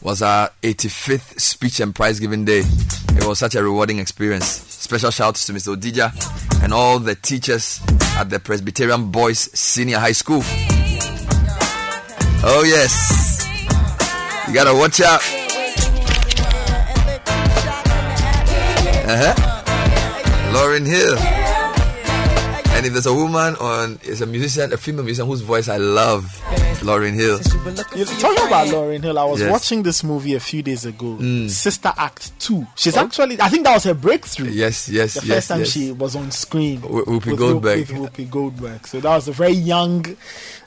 S6: was our 85th speech and prize giving day. It was such a rewarding experience. Special shouts to Mr. Odija and all the teachers at the Presbyterian Boys Senior High School. Oh, yes. You gotta watch out. Uh huh. Lauryn Hill. And if there's a woman on, is a musician, a female musician whose voice I love, Lauryn Hill.
S26: You're talking about Lauryn Hill. I was
S6: Yes.
S26: watching this movie a few days ago,
S6: Mm.
S26: Sister Act 2. She's actually, I think that was her breakthrough.
S6: Yes, yes,
S26: The first time
S6: yes.
S26: she was on screen.
S6: Wh- Whoopi
S26: with
S6: Goldberg.
S26: Whoopi, with Whoopi Goldberg. So that was a very young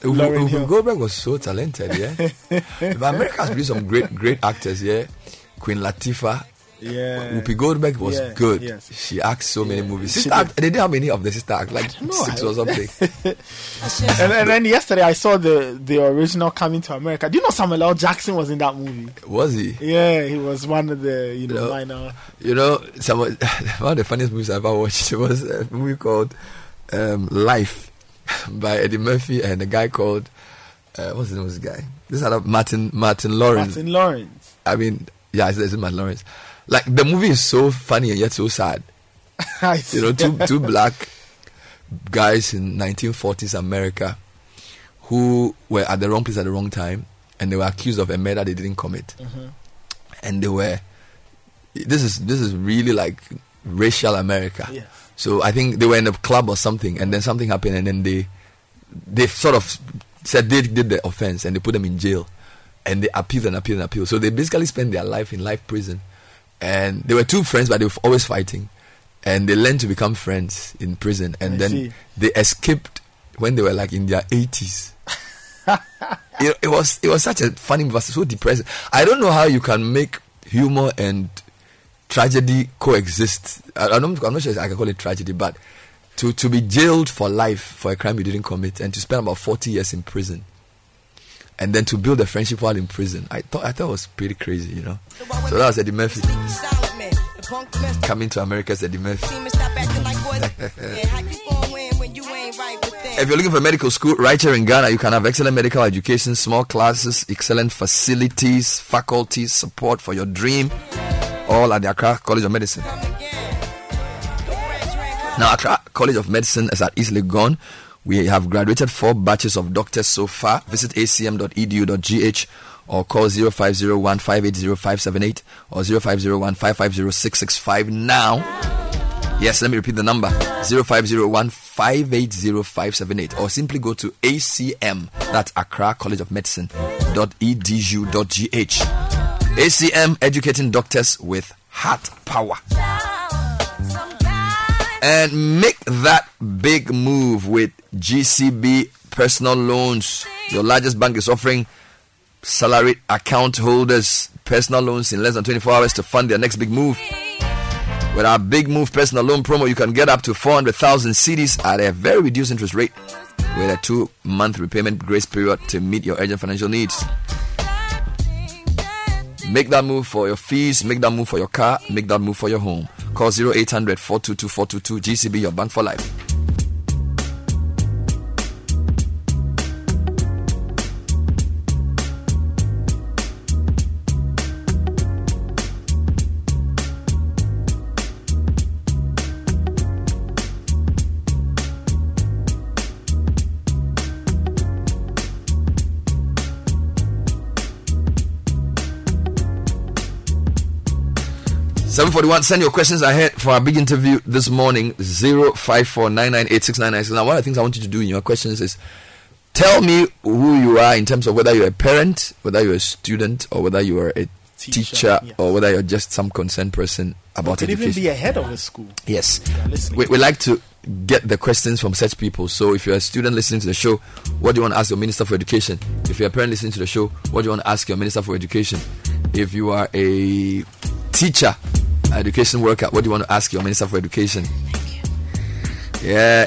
S26: Lauryn
S6: Whoopi
S26: Hill.
S6: Goldberg was so talented, yeah. but America has produced some great, great actors, yeah. Queen Latifah.
S26: Yeah.
S6: Whoopi Goldberg was
S26: Yeah,
S6: good.
S26: yes.
S6: She acts so many movies.
S26: She
S6: Sister
S26: did.
S6: Act, they didn't have many of the Sister Act, like six or something.
S26: and, and then yesterday I saw the the original Coming to America. Do you know Samuel L. Jackson was in that movie?
S6: Was he?
S26: Yeah, he was one of the you know
S6: No.
S26: minor.
S6: You know, some one of the funniest movies I've ever watched was a movie called um, Life by Eddie Murphy and a guy called uh, what's the name of this guy? This other Martin Martin Lawrence.
S26: Martin Lawrence.
S6: I mean, yeah, it's Martin Lawrence. Like the movie is so funny and yet so sad.
S26: I
S6: You know, two two black guys in 1940s America who were at the wrong place at the wrong time, and they were accused of a murder they didn't commit,
S26: Mhm.
S6: and they were. This is this is really like racial America.
S26: Yes.
S6: So I think they were in a club or something, and then something happened, and then they they sort of said they did the offense, and they put them in jail, and they appealed and appealed and appealed. So they basically spent their life in life prison, and they were two friends, but they were always fighting, and they learned to become friends in prison, and
S26: I
S6: then
S26: see.
S6: they escaped when they were like in their eighties. know, it was it was such a funny, but so depressing. I don't know how you can make humor and tragedy coexist. I, I don't, I'm not sure I can call it tragedy, but to, to be jailed for life for a crime you didn't commit and to spend about 40 years in prison and then to build a friendship while in prison, I thought I thought it was pretty crazy, you know. So that was Eddie Murphy coming to America as Eddie Murphy. If you're looking for medical school right here in Ghana, you can have excellent medical education, small classes, excellent facilities, faculties, support for your dream, all at the Accra College of Medicine. Now, Accra College of Medicine is at East Legon. We have graduated four batches of doctors so far. Visit acm.edu.gh or call 0501 580 or 0501 550 now. Yes, let me repeat the number 0501 580 or simply go to ACM, that's Accra College of Medicine. ACM educating doctors with heart power. And make that big move with GCB personal loans. Your largest bank is offering salaried account holders personal loans in less than 24 hours to fund their next big move. With our big move personal loan promo, you can get up to 400,000 cedis at a very reduced interest rate with a two month repayment grace period to meet your urgent financial needs. Make that move for your fees, make that move for your car, make that move for your home. Call 0800 422 422 GCB, your bank for life. Seven forty one. Send your questions ahead for our big interview this morning. Zero five four nine nine eight six nine nine. So now, one of the things I want you to do in your questions is tell me who you are in terms of whether you're a parent, whether you're a student, or whether you are a teacher, or whether you're just some concerned person about
S26: could
S6: education.
S26: even be ahead of the school.
S6: Yes. We, we like to get the questions from such people. So if you're a student listening to the show, what do you want to ask your Minister for Education? If you're a parent listening to the show, what do you want to ask your Minister for Education? If you are a teacher, education worker, what do you want to ask your Minister for Education? Yeah,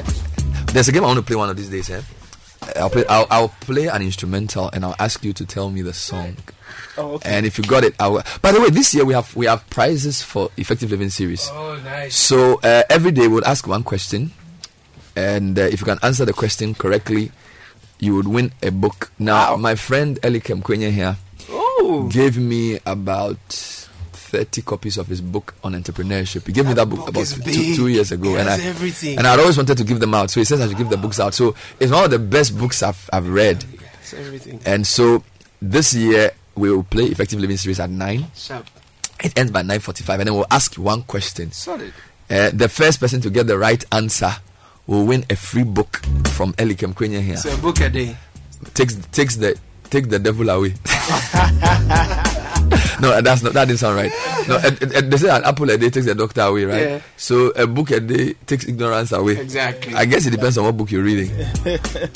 S6: there's a game I want to play one of these days. Eh? I'll play. I'll, I'll play an instrumental and I'll ask you to tell me the song.
S9: Oh, okay.
S6: And if you got it, I will. By the way, this year we have we have prizes for Effective Living series.
S8: Oh, nice.
S6: So uh, every day we'll ask one question, and uh, if you can answer the question correctly, you would win a book. Now, my friend Elikem Kuenyehia
S8: Oh.
S6: gave me about. 30 copies of his book on entrepreneurship. He gave me that book, about two, two years ago, and I
S8: everything.
S6: and I'd always wanted to give them out. So he says I should give the books out. So it's one of the best books I've I've read.
S8: It's everything.
S6: And so this year we will play Effective Living Series at nine.
S8: Sharp.
S6: It ends by nine forty-five, and then we'll ask you one question.
S8: Solid.
S6: Uh, the first person to get the right answer will win a free book from Elikem Kuenyehia.
S8: So a book a day.
S6: takes takes the take the devil away. no, that's not that didn't sound right. No, uh, uh, they say an apple a day takes the doctor away, right?
S8: Yeah.
S6: So a book a day takes ignorance away.
S8: Exactly.
S6: I guess it depends on what book you're reading.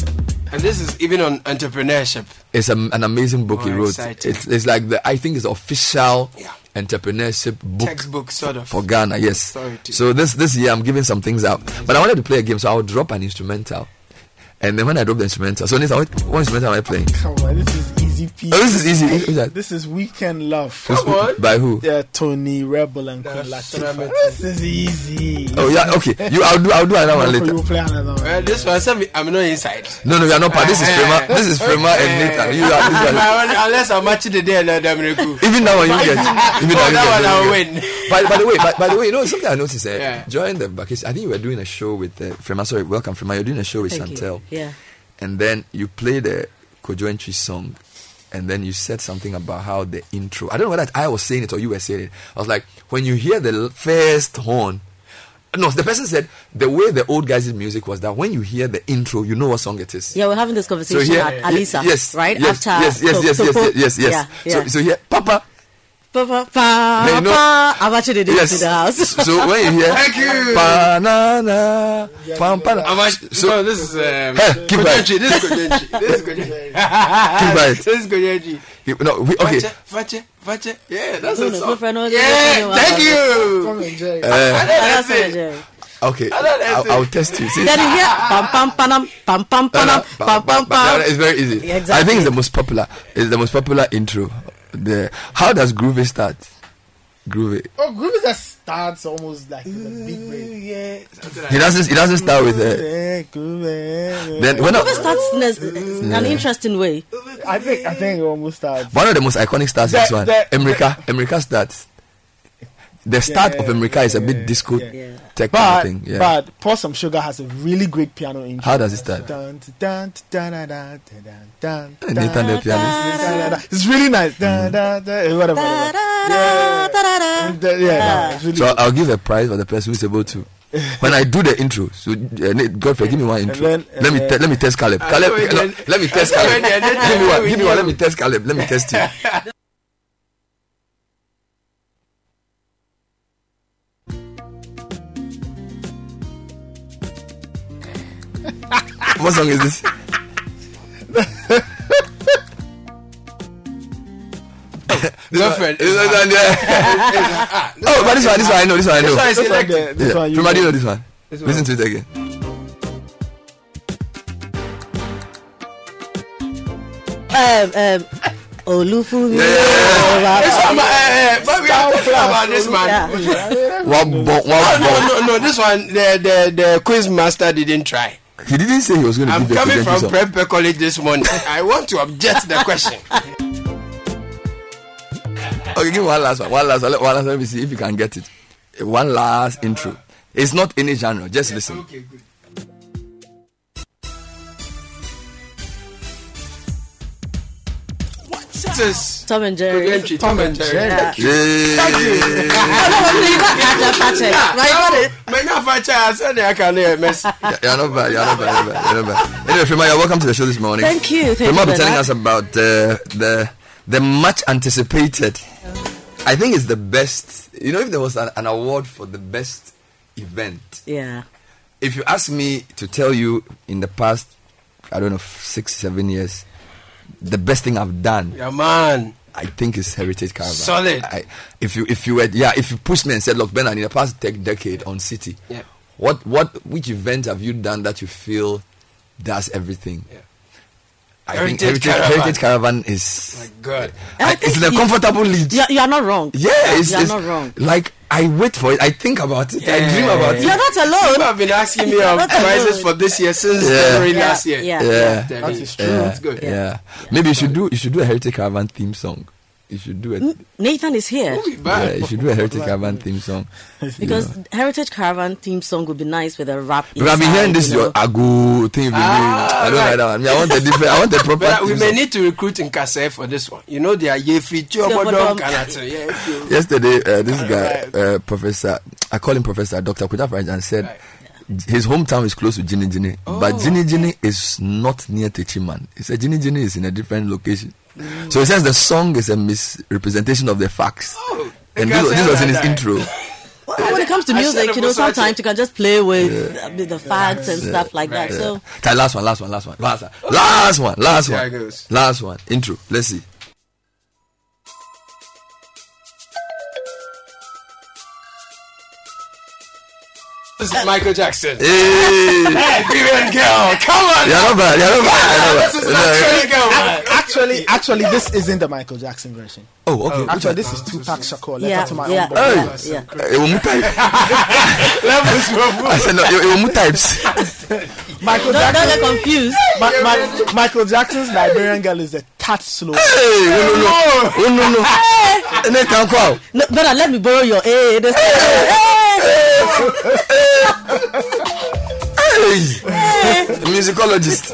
S8: And this is even on entrepreneurship.
S6: It's a, an amazing book he
S8: Oh,
S6: wrote.
S8: exciting.
S6: It's, it's like the I think it's the official entrepreneurship book
S8: Textbook, sort of.
S6: for Ghana. Yes.
S8: Sorry to-
S6: So this this year I'm giving some things out, but I wanted to play a game, so I'll drop an instrumental, and then when I drop the instrumental, so Nisa, what, what instrumental am I playing?
S9: Come on, this is easy peasy.
S6: Oh, this is easy. Who's that?
S9: This is Weekend Love.
S6: Who's- Come on. by who?
S9: Yeah, Tony Rebel and Queen Latifah. This is easy.
S6: Oh yeah, okay. You, I'll do I'll do another one
S9: No,
S6: later.
S9: You play another one.
S8: Well, this one, some- I'm not inside.
S6: No, no, we are not part. This is Frema. This is Frema and Nathan. You are this one.
S8: Unless I'm matching the day and I'm Reku.
S6: Even that one you get. Even
S8: Oh,
S6: that,
S8: that one. I'll win.
S6: By, by the way, by, by the way, you know something I noticed. Eh,
S8: Yeah.
S6: During the vacation, I think you were doing a show with uh, Frema. Sorry, welcome Frema. You're doing a show with
S27: Thank you.
S6: Chantel.
S27: Yeah.
S6: And then you played the Kojo Entry song. And then you said something about how the intro. I don't know whether I was saying it or you were saying it. I was like, when you hear the first horn. No, the person said the way the old guys did music was that when you hear the intro, you know what song it is.
S27: Yeah, we're having this conversation
S6: here-
S27: at Alisa,
S6: yes,
S27: right?
S6: Yes,
S27: After
S6: yes, yes,
S27: so-
S6: yes,
S27: so-
S6: yes, yes, yes, yes.
S27: Yeah,
S6: So, so here, Papa.
S27: Pa, pa, pa,
S6: you know-
S27: pa. I've actually did it
S6: Yes.
S27: to the house.
S6: So when you hear
S8: Thank you.
S6: banana, pam, pam,
S8: How much?
S6: so
S8: no, this is um,
S6: Hey, keep quiet.
S8: Kojenchi. This is Kojenchi. This is Kojenchi.
S6: quiet.
S8: This is Kojenchi.
S6: You- no, we, okay.
S8: Vache, vache, vache. Yeah, that's
S27: No,
S8: a song.
S27: no, friend, no, no,
S8: Yeah,
S27: no, no,
S8: thank you.
S9: Come and Jerry.
S6: Uh,
S8: That's
S27: That's
S8: it.
S6: Okay,
S8: I don't
S6: I'll. I'll test you. See,
S27: Then you hear pam pam panam pam pam panam pam pam pam.
S6: It's very easy.
S27: Yeah,
S6: I think it's the most popular. It's the most popular intro. The how does Groovy start? Groovy.
S9: Oh, Groovy just starts almost like with a big break.
S8: Yeah.
S6: He doesn't. He doesn't start with uh,
S9: Eh,
S6: Then when I-
S27: starts in a- an interesting way.
S9: I think I think it almost starts.
S6: one of the most iconic starts is this
S9: The-
S6: one.
S9: the-
S6: Emrika. Emrika starts. The start of Emrika is a bit disco tech kind
S9: But
S6: of thing. Yeah.
S9: but Pour Some Sugar has a really great piano intro.
S6: How does it start?
S9: Dun, dun, dun, dun, dun, dun, dun,
S6: And Nathan the
S9: dun,
S6: pianist.
S9: It's really nice. Whatever. whatever. Yeah, yeah, yeah, it's really
S6: So
S9: good.
S6: I'll give a prize for the person who's able to. When I do the intro, so uh, Nate, Godfrey, give me one intro.
S9: then-
S6: let me te- let me test Caleb.
S8: I
S6: Caleb, no, let me test
S8: I
S6: Caleb.
S8: it, then- then
S6: Give me one. Give me one. Let me test Caleb. Let me test you. What song is this?
S8: Girlfriend.
S6: This one, this one, yeah. Oh, but this one, this one I know. This one I know.
S8: This one is
S9: This one this
S6: Yeah.
S9: one you
S6: From
S9: know.
S6: know this one?
S8: This one.
S6: Listen to it again.
S27: Um, um, Olufumi.
S8: This one, eh, eh, but we are talking about this man.
S27: Yeah.
S6: One bomb,
S8: No,
S6: one
S8: no, no, no. This one, the the the quiz master didn't try.
S6: He didn't say he was going to
S8: I'm coming from Prep College this morning. I want to object the question.
S6: Okay, give one last one. One last one. One last. Let me see if you can get it. One last intro. It's not any genre. Just listen.
S8: Okay, good. This
S27: Tom and Jerry.
S8: Kogenchi, Tom and Jerry.
S27: Yeah.
S8: Thank you.
S6: Yay.
S8: Thank you. Many of our child said they can hear mess.
S6: You're not bad. You're not bad. You're, bad, you're not bad. Anyway, Frema, you're welcome to the show this morning.
S27: Thank you. Thank
S6: Frema
S27: you,
S6: will be telling us about uh, the the much anticipated. I think it's the best. You know, if there was an, an award for the best event,
S27: Yeah.
S6: if you ask me to tell you in the past, I don't know, six, seven years, the best thing I've done.
S28: Yeah, man.
S6: I think it's Heritage Caravan.
S28: Solid.
S6: I, if you if you were yeah, if you pushed me and said, look, Ben, in the past tech decade on Citi,
S28: Yeah.
S6: what what which event have you done that you feel does everything? Yeah. I think
S28: Heritage
S6: Heritage
S28: Caravan.
S6: Heritage Caravan is
S28: Good.
S6: I- it's in a comfortable lead.
S27: You're, you're not wrong.
S6: Yeah, it's,
S27: you're
S6: it's
S27: not wrong.
S6: Like I wait for it, I think about it, I dream about it.
S27: You're not alone.
S28: People have been asking me
S27: You're
S28: of prices
S27: alone.
S28: for this year since
S6: Yeah.
S28: January
S27: Yeah,
S28: last year.
S27: yeah,
S6: yeah,
S28: Yeah.
S6: that
S28: is
S6: yeah,
S28: true. It's good.
S6: Yeah. maybe you should do you should do a Heritage Caravan theme song. You should do it.
S27: Nathan is here
S6: Yeah, you should do a Heritage Caravan theme song.
S27: because
S6: Yeah.
S27: Heritage Caravan theme song would be nice with a rap.
S6: Because I've been hearing this
S27: inside, you
S6: your
S27: know.
S6: agu thing.
S28: Ah.
S6: I don't
S28: right.
S6: like that one. Me, I want a different. I want a proper.
S28: But we may
S6: song.
S28: need to recruit in Kase for this one. You know, they are Yefi Chobodom Kanato. Yeah, if you-
S6: Yesterday, uh, this guy, uh, Professor, I call him Professor Dr. Kuda Franjan, said his hometown is close to Ginny Ginny, but Ginny Ginny is not near Techiman. He said Ginny Ginny is in a different location. So he says the song is a misrepresentation of the facts. and this, this was in his
S28: that.
S6: intro.
S27: Well, when it comes to music, you know, sometimes you can just play with uh, the facts and stuff like that.
S6: Yeah.
S27: So
S6: last one, last one, last one, last one, last one, last one, last one. Intro. Let's see.
S28: This is Michael Jackson.
S6: Hey,
S28: Nigerian girl. Come on.
S6: you're not bad. You're not bad.
S28: This
S6: You're
S28: is
S6: not bad.
S28: Nigerian girl.
S26: Actually, actually, this isn't the Michael Jackson version.
S6: Oh, okay.
S26: Actually, this is uh, Tupac Shakur. Letter
S27: yeah,
S26: to my
S27: yeah,
S26: own boy.
S27: yeah, yeah.
S6: Ewomu type.
S28: Levels were
S6: I said no. Ew- Ewomu types.
S26: Michael
S27: Don't, don't get confused.
S26: Ma- Ma- Michael Jackson's Liberian girl is a touch slow.
S6: Hey, oh no no, oh no no. And then come out.
S27: No, better let me borrow your A. This-
S6: Hey, hey. hey. musicologist.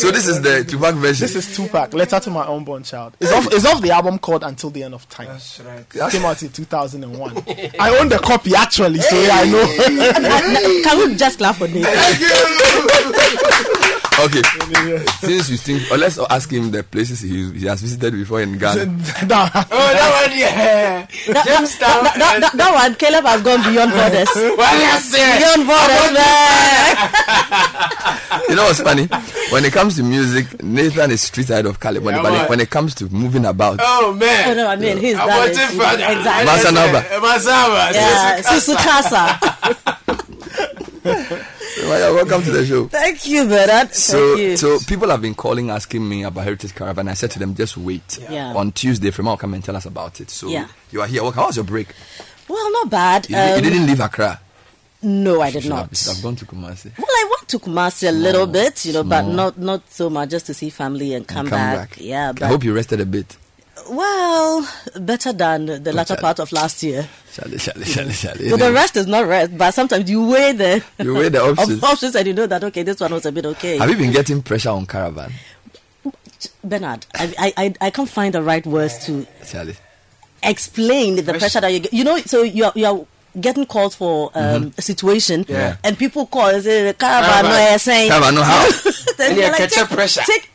S6: So this is the Tupac version.
S26: This is Tupac, Letter to My Unborn Child. It's off, it's off the album called Until the End of Time.
S28: That's right.
S26: It came out in 2001. I own the copy actually, so yeah, I know.
S27: Can we just clap for this?
S6: Okay. Since you think, or let's ask him the places he, he has visited before in Ghana.
S26: Nah.
S28: Oh, that one, yeah.
S27: That,
S28: Jamestown.
S27: that, that, that, that one, Caleb has gone beyond borders.
S28: Well, yes, sir.
S27: Beyond borders, man.
S6: You know what's funny? When it comes to music, Nathan is street side of Caleb. When,
S28: Yeah,
S6: but when it comes to moving about,
S28: Oh, man.
S27: Oh, no, I mean, his
S28: I
S27: that
S28: want
S27: is,
S28: it for
S27: exactly.
S6: Masanaba.
S28: Masaba.
S27: Yeah,
S28: Sisu Kasa.
S27: Susukasa.
S6: Welcome to the show.
S27: Thank you, Bernard.
S6: So,
S27: Thank you.
S6: so people have been calling, asking me about Heritage Caravan. I said to them, just wait.
S27: Yeah.
S6: On Tuesday, Fremont will come and tell us about it. So
S27: Yeah.
S6: you are here. How was your break?
S27: well, not bad.
S6: You, you
S27: Um,
S6: didn't leave Accra.
S27: No, I did
S6: Should
S27: not.
S6: have gone to Kumasi.
S27: Well, I went to Kumasi a little bit, you know, but not not so much, just to see family and come,
S6: Come
S27: back.
S6: back.
S27: Yeah,
S6: I hope you rested a bit.
S27: Well, better than the latter part of last year.
S6: Shally, shally, shally, shally.
S27: So the rest is not rest, but sometimes you weigh the
S6: You weigh the options.
S27: options and you know that okay, this one was a bit okay.
S6: Have you been getting pressure on Caravan?
S27: Bernard, I, I I can't find the right words to
S6: Charlie.
S27: explain the pressure that you get. You know, so you're you're getting called for um, a situation,
S6: Mm-hmm. Yeah.
S27: and people call and say caravan,
S28: Caravan.
S27: no, you're saying
S6: Caravan, no, how?
S27: Then
S28: you
S27: like, take-
S28: pressure.
S27: Take,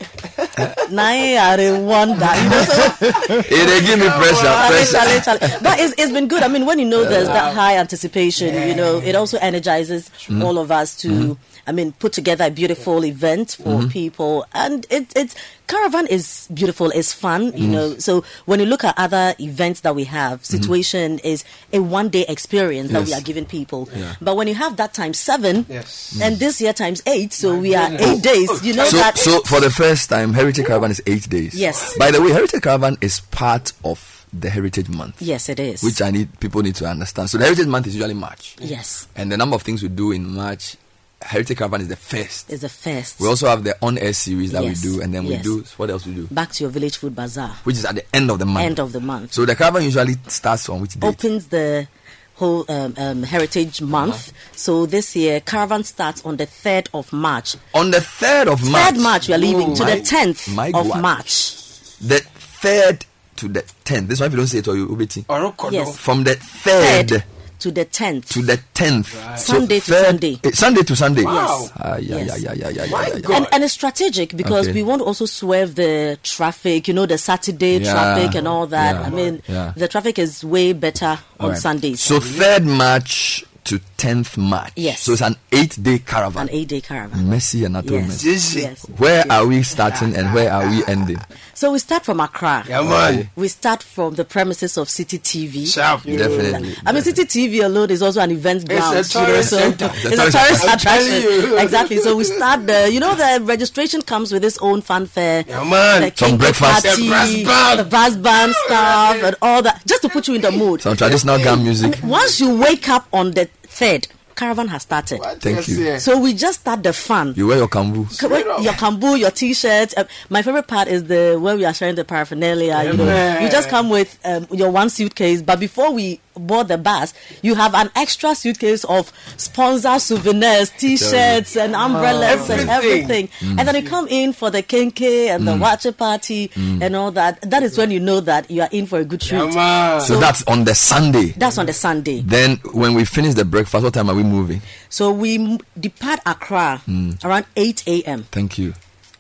S27: now you are a wonder, you know. So,
S6: Hey, they give me pressure. Pressure.
S27: chale, chale. But it's, it's been good. I mean, when you know there's that high anticipation, you know, it also energizes all of us to, I mean, put together a beautiful event for mm-hmm. people. And it, it's, Caravan is beautiful, it's fun, you know. So when you look at other events that we have, mm-hmm. situation is a one day experience that we are giving people.
S6: Yeah.
S27: But when you have that times seven,
S28: Yes.
S27: and this year times eight, so we are eight days, oh. you know
S6: So,
S27: that.
S6: so for the first time, Heritage Caravan is eight days.
S27: Yes.
S6: By the way, Heritage Caravan is part of the Heritage Month,
S27: yes, it is.
S6: which I need people need to understand. So the Heritage Month is usually March,
S27: yes,
S6: and the number of things we do in March, Heritage Caravan is the first.
S27: is the first.
S6: We also have the on-air series that
S27: Yes,
S6: we do, and then we
S27: yes.
S6: do what else we do,
S27: Back to your village food bazaar.
S6: which is at the end of the month.
S27: End of the month.
S6: So the caravan usually starts on which date?
S27: opens the whole um, um, Heritage Month. So this year, caravan starts on the third of March.
S6: On the third of March.
S27: Third March, we are leaving
S6: Oh,
S27: to
S6: my-
S27: the tenth of
S6: God.
S27: March.
S6: The third to the tenth. This one, if you don't say it, or you ubeti.
S27: Yes.
S6: From the third,
S27: Third to the tenth.
S6: to the tenth.
S27: Sunday to Sunday.
S6: eh, Sunday to Sunday.
S27: Wow.
S6: Ah, yeah,
S27: Yes.
S6: yeah, yeah, yeah, yeah, yeah, yeah.
S27: And, and it's strategic because
S6: Okay.
S27: we want to also swerve the traffic, you know, the Saturday
S6: Yeah.
S27: traffic and all that.
S6: Yeah.
S27: I mean,
S6: Yeah.
S27: the traffic is way better on
S6: Alright.
S27: Sundays.
S6: So third March to 10th March.
S27: Yes.
S6: So it's an eight-day caravan.
S27: An eight-day caravan.
S6: Mercy and atonement.
S27: Yes. Yes.
S6: Where are we starting and where are we ending?
S27: So we start from Accra.
S28: Yeah, man.
S27: We start from the premises of Citi TV.
S28: Sharp.
S27: You know,
S6: Definitely.
S27: I mean, Citi TV alone is also an event ground.
S28: It's a tourist
S27: you know, so
S28: center.
S27: It's,
S6: It's a
S27: a
S6: tourist
S27: tourist
S28: I'm telling
S27: attraction.
S28: you.
S27: Exactly. So we start there. you know, the registration comes with its own fanfare.
S28: Yeah, man.
S27: The
S6: Some breakfast.
S27: party,
S28: The brass band.
S27: the brass band stuff, and all that, just to put you in the mood.
S6: Some traditional gam music.
S27: Once you wake up on the third, caravan has started.
S6: Thank you.
S27: So we just start the fun.
S6: You wear your kambu.
S27: K- your kambu, your t-shirt. Uh, my favorite part is the where we are sharing the paraphernalia. you know,
S28: man.
S27: you just come with um, your one suitcase, but before we board the bus, you have an extra suitcase of sponsor souvenirs, t-shirts, and ah. umbrellas and
S28: Everything.
S27: everything. Mm. And then you come in for the kenke and the mm. watcher party mm. and all that. That is when you know that you are in for a good treat.
S28: Yeah, man.
S6: So that's on the Sunday.
S27: That's on the Sunday.
S6: Then when we finish the breakfast, what time are we moving?
S27: So we depart Accra around 8 a.m.
S6: Thank you.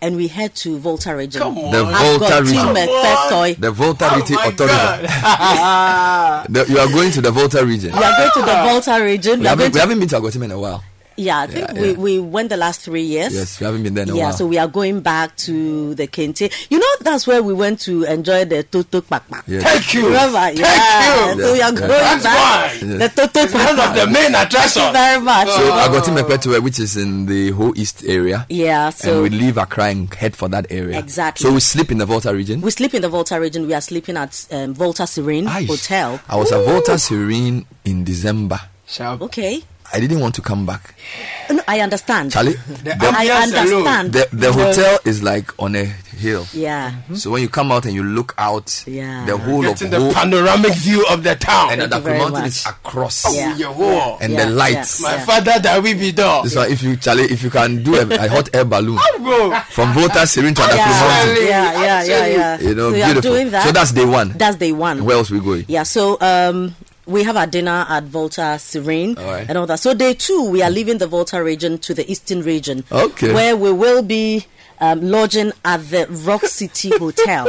S27: And we head to Volta region.
S28: Come on.
S6: The
S27: I've
S6: Volta
S27: got
S6: region.
S27: Team Ekpektoy.
S6: The Volta
S28: Oh
S6: Region Authority. The- you are going to the Volta region.
S27: We are going to the Volta region.
S6: We
S27: We
S6: haven't,
S27: going
S6: we
S27: to,
S6: haven't been to Agotime in a while.
S27: Yeah, I think
S6: Yeah,
S27: we,
S6: yeah.
S27: we went the last three years.
S6: Yes, we haven't been there in a
S27: Yeah,
S6: while.
S27: so we are going back to the Kente. You know, that's where we went to enjoy the Toto Pakpak.
S6: Yes.
S28: Thank you.
S27: Remember?
S28: Thank
S27: yeah.
S28: you.
S27: So we are
S6: Yeah.
S27: going
S28: That's
S27: back.
S28: why.
S27: The Toto
S28: It's one of the main
S27: Thank you very much.
S6: So oh. I got Agotime Ekpetue, which is in the whole east area.
S27: yeah,
S6: and
S27: so
S6: we leave Accra and head for that area.
S27: Exactly.
S6: So we sleep in the Volta region.
S27: we sleep in the Volta region. We are sleeping at um, Volta Serene
S6: Aish.
S27: Hotel.
S6: I was at Volta Serene in December.
S28: Sharp.
S27: Okay.
S6: I didn't want to come back.
S27: No, I understand.
S6: Charlie,
S28: The
S6: the,
S27: I understand.
S6: the, the hotel is like on a hill.
S27: Yeah.
S6: So when you come out and you look out,
S27: Yeah.
S6: the whole
S28: Getting
S6: of
S28: the
S6: whole
S28: panoramic view of the town.
S6: and
S27: Thank
S6: the
S27: you very
S6: mountain is
S27: much.
S6: across.
S27: Yeah.
S28: Your wall.
S6: And
S27: Yeah,
S6: the lights.
S27: yeah.
S28: My father that we be dog.
S6: This one, if you Charlie, if you can do a, a hot air balloon from Volta Serene to Adaklu
S27: Yeah,
S6: Mountain,
S27: yeah, yeah, yeah, yeah.
S6: you know,
S27: so
S6: beautiful.
S27: doing that.
S6: So that's day one.
S27: That's day one.
S6: Where else we going?
S27: Yeah, so um, we have our dinner at Volta Serene
S6: right.
S27: and all that. So day two, we are leaving the Volta region to the eastern region,
S6: Okay.
S27: where we will be um, lodging at the Rock City Hotel.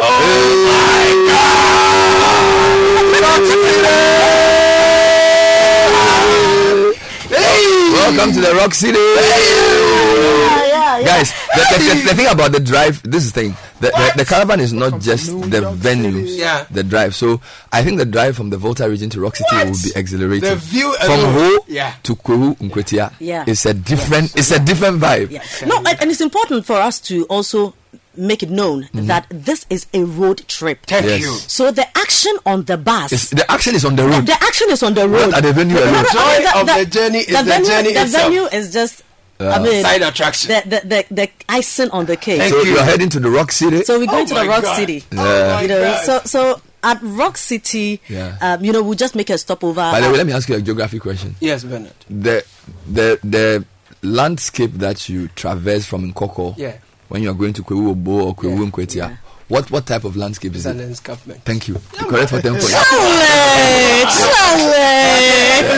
S6: Welcome to the Rock City.
S27: yeah, yeah, yeah.
S6: Guys, the, the, the, the thing about the drive, this is the thing. The, the, the caravan is not just the venues,
S28: Yeah.
S6: the drive. So I think the drive from the Volta region to Rock City
S28: What?
S6: will be exhilarating.
S28: The view
S6: from
S28: alone.
S6: Ho
S28: Yeah.
S6: to Kwahu Nkwatia,
S27: Yeah.
S6: it's a different, it's a different vibe.
S27: Yeah. No, and, and it's important for us to also make it known mm-hmm. that this is a road trip.
S28: Thank
S6: Yes.
S28: you.
S27: So the action on the bus.
S6: It's, the action is on the road.
S27: the action is on the road.
S6: Not at the venue
S27: No, no,
S6: alone.
S27: no,
S28: Joy
S27: I mean,
S28: of the journey is the
S27: venue,
S28: journey
S27: The
S28: itself.
S27: venue is just, I mean,
S28: Side attraction.
S27: the, the, the, the icing on the cake.
S28: Thank
S6: So
S28: you.
S6: you are heading to the Rock City.
S27: So we're going
S28: Oh
S27: to the Rock
S28: God.
S27: City.
S6: Yeah.
S27: You know,
S28: God.
S27: so so at Rock City,
S6: Yeah.
S27: um, you know, we'll just make a stopover.
S6: By the way, let me ask you a geography question.
S28: Yes, Bernard.
S6: The the the landscape that you traverse from Nkawkaw
S28: Yeah.
S6: when you are going to Kwahu Obo or Kwahu
S28: Yeah.
S6: Nkwatia,
S27: Yeah.
S6: What what type of landscape
S28: It's
S6: is
S28: an
S6: it?
S28: escarpment.
S6: Thank you. You correct for ten points.
S27: Chale, chale.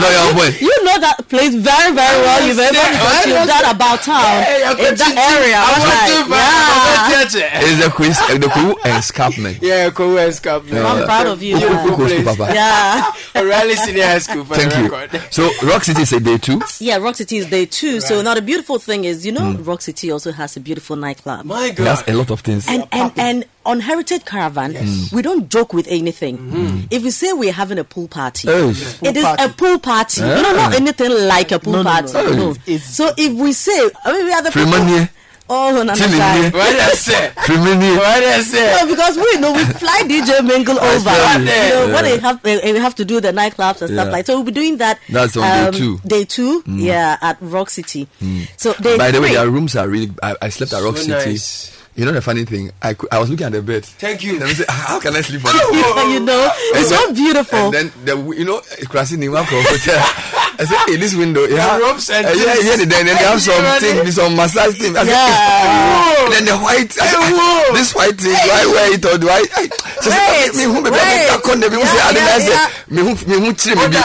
S6: No, you're on point.
S27: You know that place very, very well. You've ever because you've done about town in that area. right? Yeah.
S6: It's the quiz, uh, the Kwahu escarpment.
S28: Yeah, Kwahu escarpment.
S6: Yeah.
S27: I'm proud of you. Yeah.
S6: goes to Papa?
S27: Yeah.
S28: O'Reilly Senior High School for
S6: Thank you. So Rock City is a day two.
S27: Yeah, Rock City is day two. So now the beautiful thing is, you know, Rock City also has a beautiful nightclub.
S28: My
S6: It has a lot of things.
S27: And and and on Heritage Caravan, we don't joke with anything. If we say we're having a pool party,
S6: Hey.
S27: it is a pool party. You know, not anything like a pool
S26: No, no,
S27: party.
S26: no,
S27: No.
S26: no.
S27: So if we say, I mean, we are the
S6: Free
S27: people.
S6: money.
S27: Oh, no, no, no,
S6: Chilling
S27: no.
S6: here.
S28: What did I say?
S6: Free money.
S28: What did I say?
S27: No, because we know we fly DJ Mingle over. You
S6: you.
S27: know,
S6: Yeah.
S27: when they have they, they have to do the nightclubs and stuff like. So we'll be doing that. um,
S6: That's on day two. Mm.
S27: Day two, yeah, at Rock City. So day
S6: By the way,
S27: three-
S6: their rooms are really. I, I slept at Rock
S28: So
S6: City.
S28: nice.
S6: You know the funny thing? I, I was looking at the bed.
S28: Thank you.
S6: Let me say, how can I sleep on this?
S27: you know, it's so beautiful.
S6: And then the you know crossing the one hotel. I said, hey, this window, yeah,
S28: ropes and
S6: uh, yeah, yeah. Then, then they have some
S28: Yeah,
S6: thing, some massage thing. I said,
S27: Yeah.
S6: "Hey, and then the white, I said,
S28: whoa.
S6: this white thing, do I wear it or do I? I So say, me who be baby ka konde me who say ade na say me who me who chire me bi.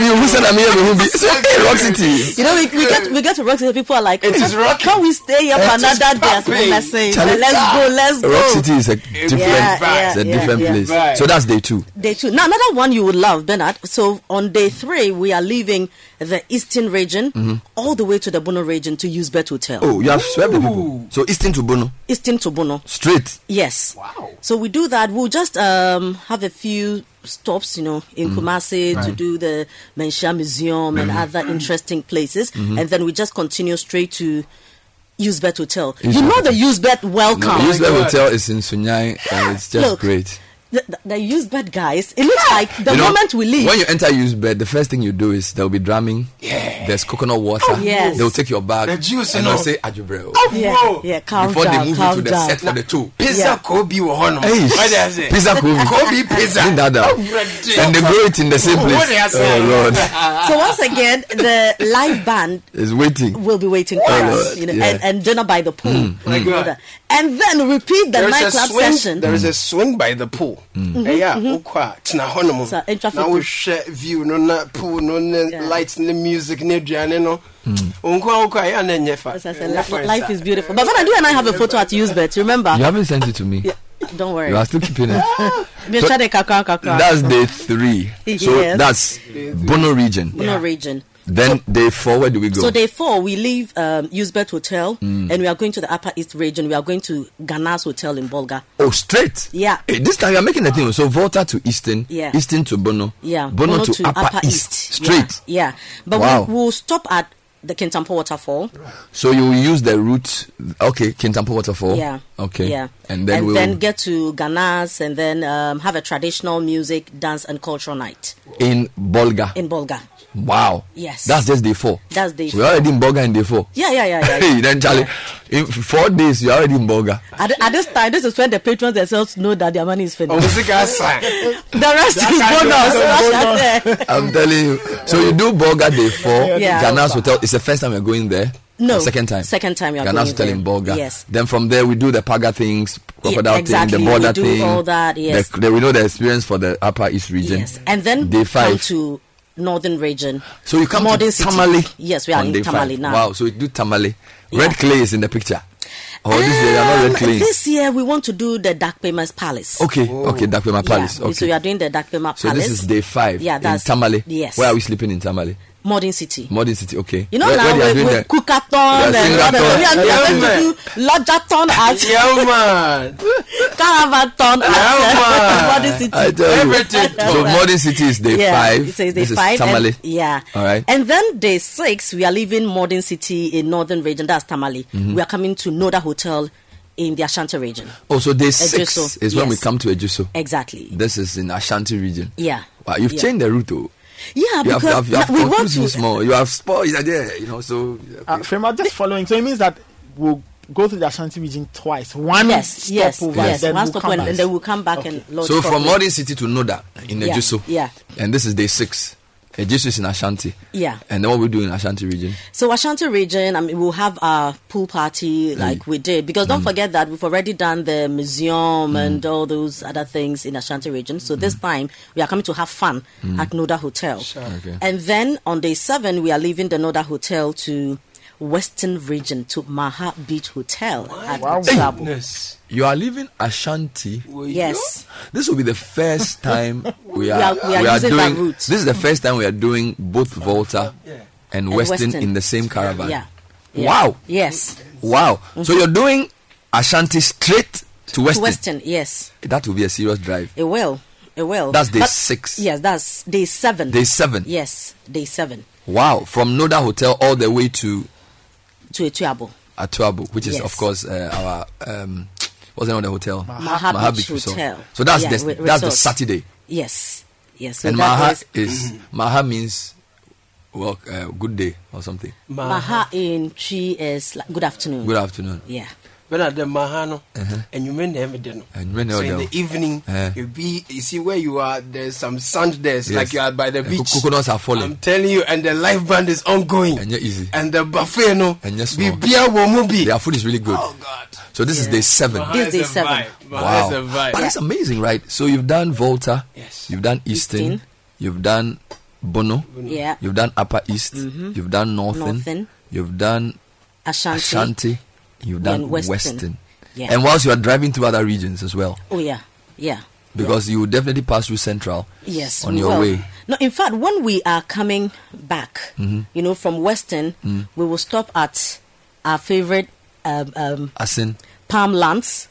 S6: Me who na me me bi. So hey Rock City.
S27: You know, we, we get we get to rock city. People are like, "Can we stay here for
S6: It is
S27: another day?" As
S6: popping.
S27: people are saying, "Let's go, let's go."
S6: Rock City is a different,
S27: Yeah,
S6: it's a
S27: yeah,
S6: different
S27: yeah,
S6: place.
S27: yeah.
S6: So that's day two.
S27: Day two. Now, another one you would love, Bernard. So, on day three, we are leaving the eastern region
S6: Mhm.
S27: all the way to the Bono region to Eusbett Hotel.
S6: Oh, you have swept the people. So Eastern to Bono,
S27: Eastern to Bono.
S6: straight.
S27: Yes. Wow. So we do that. We'll just um, have a few stops, you know, in
S6: Mm.
S27: Kumasi to do the Manhyia Museum and
S6: Mhm.
S27: other interesting places,
S6: Mhm.
S27: and then we just continue straight to Eusbett Hotel.
S6: Eusbett
S27: you know the Eusbett welcome.
S6: No, Eusbett Hotel is in Sunyani and it's just
S27: Look,
S6: great.
S27: The, the, the Eusbett guys. It looks like the
S6: You know,
S27: moment we leave.
S6: When you enter Eusbett, the first thing you do is they'll be drumming. Yeah. There's coconut water.
S27: Oh, yes.
S6: They'll take your bag.
S28: The juice,
S6: and
S28: you
S6: they'll
S28: know.
S6: say Ajubreo.
S27: yeah, yeah, calm
S6: Before
S27: down,
S6: they move
S27: calm
S6: you to the
S27: down.
S6: set for the two.
S28: Pizza
S27: Yeah.
S28: Kobe wɔ hɔnom.
S6: Hey,
S28: What did I say?
S6: pizza Kobe.
S28: Kobe pizza.
S6: Ain't that that?
S28: Already.
S6: And they grow it in the same place.
S28: did I say?
S6: Oh Lord,
S27: So once again, the live band
S6: is waiting.
S27: will be waiting for
S6: Oh,
S27: us, you know,
S6: yeah.
S27: and, and dinner by the pool,
S6: Mm,
S27: You
S6: mm.
S27: and then repeat the
S28: There is
S27: nightclub session.
S28: There is a swing by the pool.
S6: Mm.
S28: Ɛyɛ a wokɔ a tena hɔnom
S27: Sa- in traffic
S28: na
S27: pool.
S28: wohwɛ view no na pool no ne lights ne music ne aduane no ɔnko a wokɔ a ɛyɛ a na ɛnyɛ fa.
S27: As I said,
S28: Ɛnyɛ
S27: life is beautiful. But Vanna, you and I have a photo at Eusbett. Remember?
S6: You haven't sent it to me.
S27: Don't worry.
S6: You are still keeping it.
S27: Me
S6: So
S27: the kakra kakra.
S6: That's day three. So
S27: Yes.
S6: that's Bono region.
S27: Bono region.
S6: Then day four, where do we go?
S27: So day four, we leave um, Eusbett Hotel,
S6: Mm.
S27: and we are going to the Upper East region. We are going to Ghana's Hotel in Bolga.
S6: oh, straight.
S27: Yeah.
S6: Hey, this time you're making a thing. So Volta to Eastern,
S27: Yeah.
S6: Eastern to Bono,
S27: Yeah,
S6: Bono, to, Upper, East, straight.
S27: Yeah, yeah. but
S6: Wow.
S27: we will stop at the Kintampo waterfall.
S6: So you will use the route. Okay, Kintampo Waterfall.
S27: Yeah.
S6: Okay.
S27: Yeah.
S6: And then
S27: and
S6: we'll.
S27: then get to Ghana's and then um, have a traditional music, dance, and cultural night
S6: in Bolga.
S27: in Bolga.
S6: Wow.
S27: Yes.
S6: That's just day four.
S27: That's day
S6: So you're already in Bolga in day four.
S27: Yeah, yeah, yeah, yeah.
S6: Hey, then Charlie, in four days you're already in Bolga.
S27: At, at this time, this is when the patrons themselves know that their money is finished.
S28: Ɔmo sika asa.
S27: the rest is bonus.
S6: I'm telling you. So you do Bolga day four.
S27: Yeah.
S6: Ghana's hotel. It's the first time we're going there.
S27: No.
S6: Or second time.
S27: Second time we are
S6: Ghana's
S27: going
S6: hotel in
S27: there.
S6: Bolga.
S27: Yes.
S6: Then from there we do the Paga things, crocodile
S27: exactly.
S6: thing, the border
S27: We do
S6: thing.
S27: all that, yes.
S6: The, the- we know the experience for the Upper East region.
S27: Yes. And then
S6: day
S27: come
S6: five.
S27: to northern region.
S6: So you come
S27: Modern
S6: to
S27: City.
S6: Tamale.
S27: Yes, we are in Tamale
S6: five.
S27: now.
S6: Wow. So you do Tamale. Red clay is in the picture. Oh, this year not red
S27: Um,
S6: clay.
S27: This year we want to do the Dakpema's Palace.
S6: Okay. Okay. Dark Dakpema Palace.
S27: Yeah,
S6: Okay.
S27: So we are doing the Dakpema's
S6: So this is day five.
S27: Yeah, that's
S6: in Tamale.
S27: Yes.
S6: Where are we sleeping in Tamale?
S27: Modern City.
S6: Modern City. Okay.
S27: You know
S6: where,
S27: now
S6: where
S27: we,
S6: doing
S27: we
S6: the-
S27: cookathon and
S6: sing-a-thon.
S27: we are, we are going to do lodgathon at
S28: Yeah, man.
S27: caravathon at Modern City.
S6: I tell you. So Modern City is day
S27: yeah,
S6: five.
S27: It says day
S6: this
S27: five.
S6: is Tamale.
S27: And, yeah.
S6: All right.
S27: And then day six, we are leaving Modern City in northern region. That's Tamale.
S6: Mhm.
S27: We are coming to Noda Hotel in the Ashanti region.
S6: Oh, so day six is when we come to Ejuso.
S27: Exactly.
S6: This is in Ashanti region.
S27: Yeah.
S6: Wow, you've
S27: Yeah.
S6: changed the route, though.
S27: Yeah,
S6: You have,
S27: because
S6: you have, you have
S27: we want
S6: confused me
S27: to.
S6: small. You have spoiled it there, you know. So
S26: Uh, Fema, just following. So it means that we'll go through the Ashanti region twice. One
S27: Yes,
S26: stop
S27: yes,
S26: over,
S27: yes.
S26: then
S27: One
S26: we'll
S27: stop
S26: come
S27: and, and then we'll come back and lodge
S6: so from
S27: properly.
S6: Modern City to Noda in
S27: Yeah, yeah.
S6: And this is day six. Eh, Ejuso is in Ashanti.
S27: Yeah.
S6: And then what we do in Ashanti region?
S27: So Ashanti region, I mean, we'll have our pool party mm. like we did because don't mm. forget that we've already done the museum mm. and all those other things in Ashanti region. So this time we are coming to have fun
S6: Mm.
S27: at Noda Hotel,
S6: Okay.
S27: and then on day seven we are leaving the Noda Hotel to Western region to Maha Beach Hotel at Atuabo.
S6: You are leaving Ashanti.
S27: Yes.
S6: This will be the first time we
S27: We
S6: are,
S27: are- we are using that
S6: doing.
S27: route.
S6: This is the first time we are doing both Volta and,
S27: And
S6: Western,
S27: Western.
S6: in the same caravan.
S27: Yeah. Yeah.
S6: Wow.
S27: Yes.
S6: Wow. So mm-hmm. you're doing Ashanti straight to Western.
S27: To Western, yes.
S6: That will be a serious drive.
S27: It will. It will.
S6: That's day
S27: But-
S6: six.
S27: Yes, that's day seven.
S6: Day seven.
S27: Yes, day seven
S6: Wow. From Noda Hotel all the way to
S27: to Atuabo.
S6: Atuabo, which is
S27: Yes.
S6: of course uh, our um, what's the name of the hotel?
S27: Maha Beach
S6: Resort.
S27: Hotel.
S6: So that's
S27: Yeah,
S6: the
S27: re-
S6: that's the. Saturday.
S27: Yes, yes. So
S6: and
S27: that
S6: Maha
S27: is-
S6: is Maha means well uh, good day or something.
S27: Maha in Chi is like good afternoon.
S6: Good afternoon.
S27: Yeah.
S8: When at the mahano
S6: Uh-huh.
S8: and you mean them no
S6: Anwummerɛ na
S8: so in the evening
S6: Eh.
S8: you be you see where you are there's some sand there
S6: Yes.
S8: like you are by the
S6: Eh,
S8: beach
S6: coconuts are falling.
S8: i'm telling you and the live band is ongoing
S6: Ɛnyɛ easy.
S8: and the buffet no
S6: Ɛnyɛ small.
S8: bibia wɔ mu bi
S6: Their food is really good.
S8: oh god
S6: So this is day seven.
S8: Mahaana is a seven. Mahaana
S6: Wow.
S8: is a vibe.
S6: But that's amazing, right? So you've done Volta.
S8: Yes.
S6: You've done Eastern.
S27: Eastern.
S6: You've done Bono.
S27: Yeah.
S6: You've done Upper East.
S27: Mm-hmm.
S6: You've done Northern.
S27: Northern.
S6: You've done
S27: Ashanti.
S6: Ashanti. You've done Western.
S27: Western. Yeah.
S6: And whilst you are driving through other regions as well,
S27: Oh yeah, yeah.
S6: because you will definitely pass through Central.
S27: Yes.
S6: On your
S27: will.
S6: way.
S27: No, in fact, when we are coming back,
S6: Mhm.
S27: you know, from Western,
S6: Mm.
S27: we will stop at our favorite um, um,
S6: Asin.
S27: Palm Lands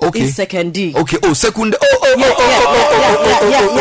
S6: Okay.
S27: in Second D.
S6: Okay. Oh, second. Oh, oh, oh, oh, oh, oh, oh, oh, oh, oh,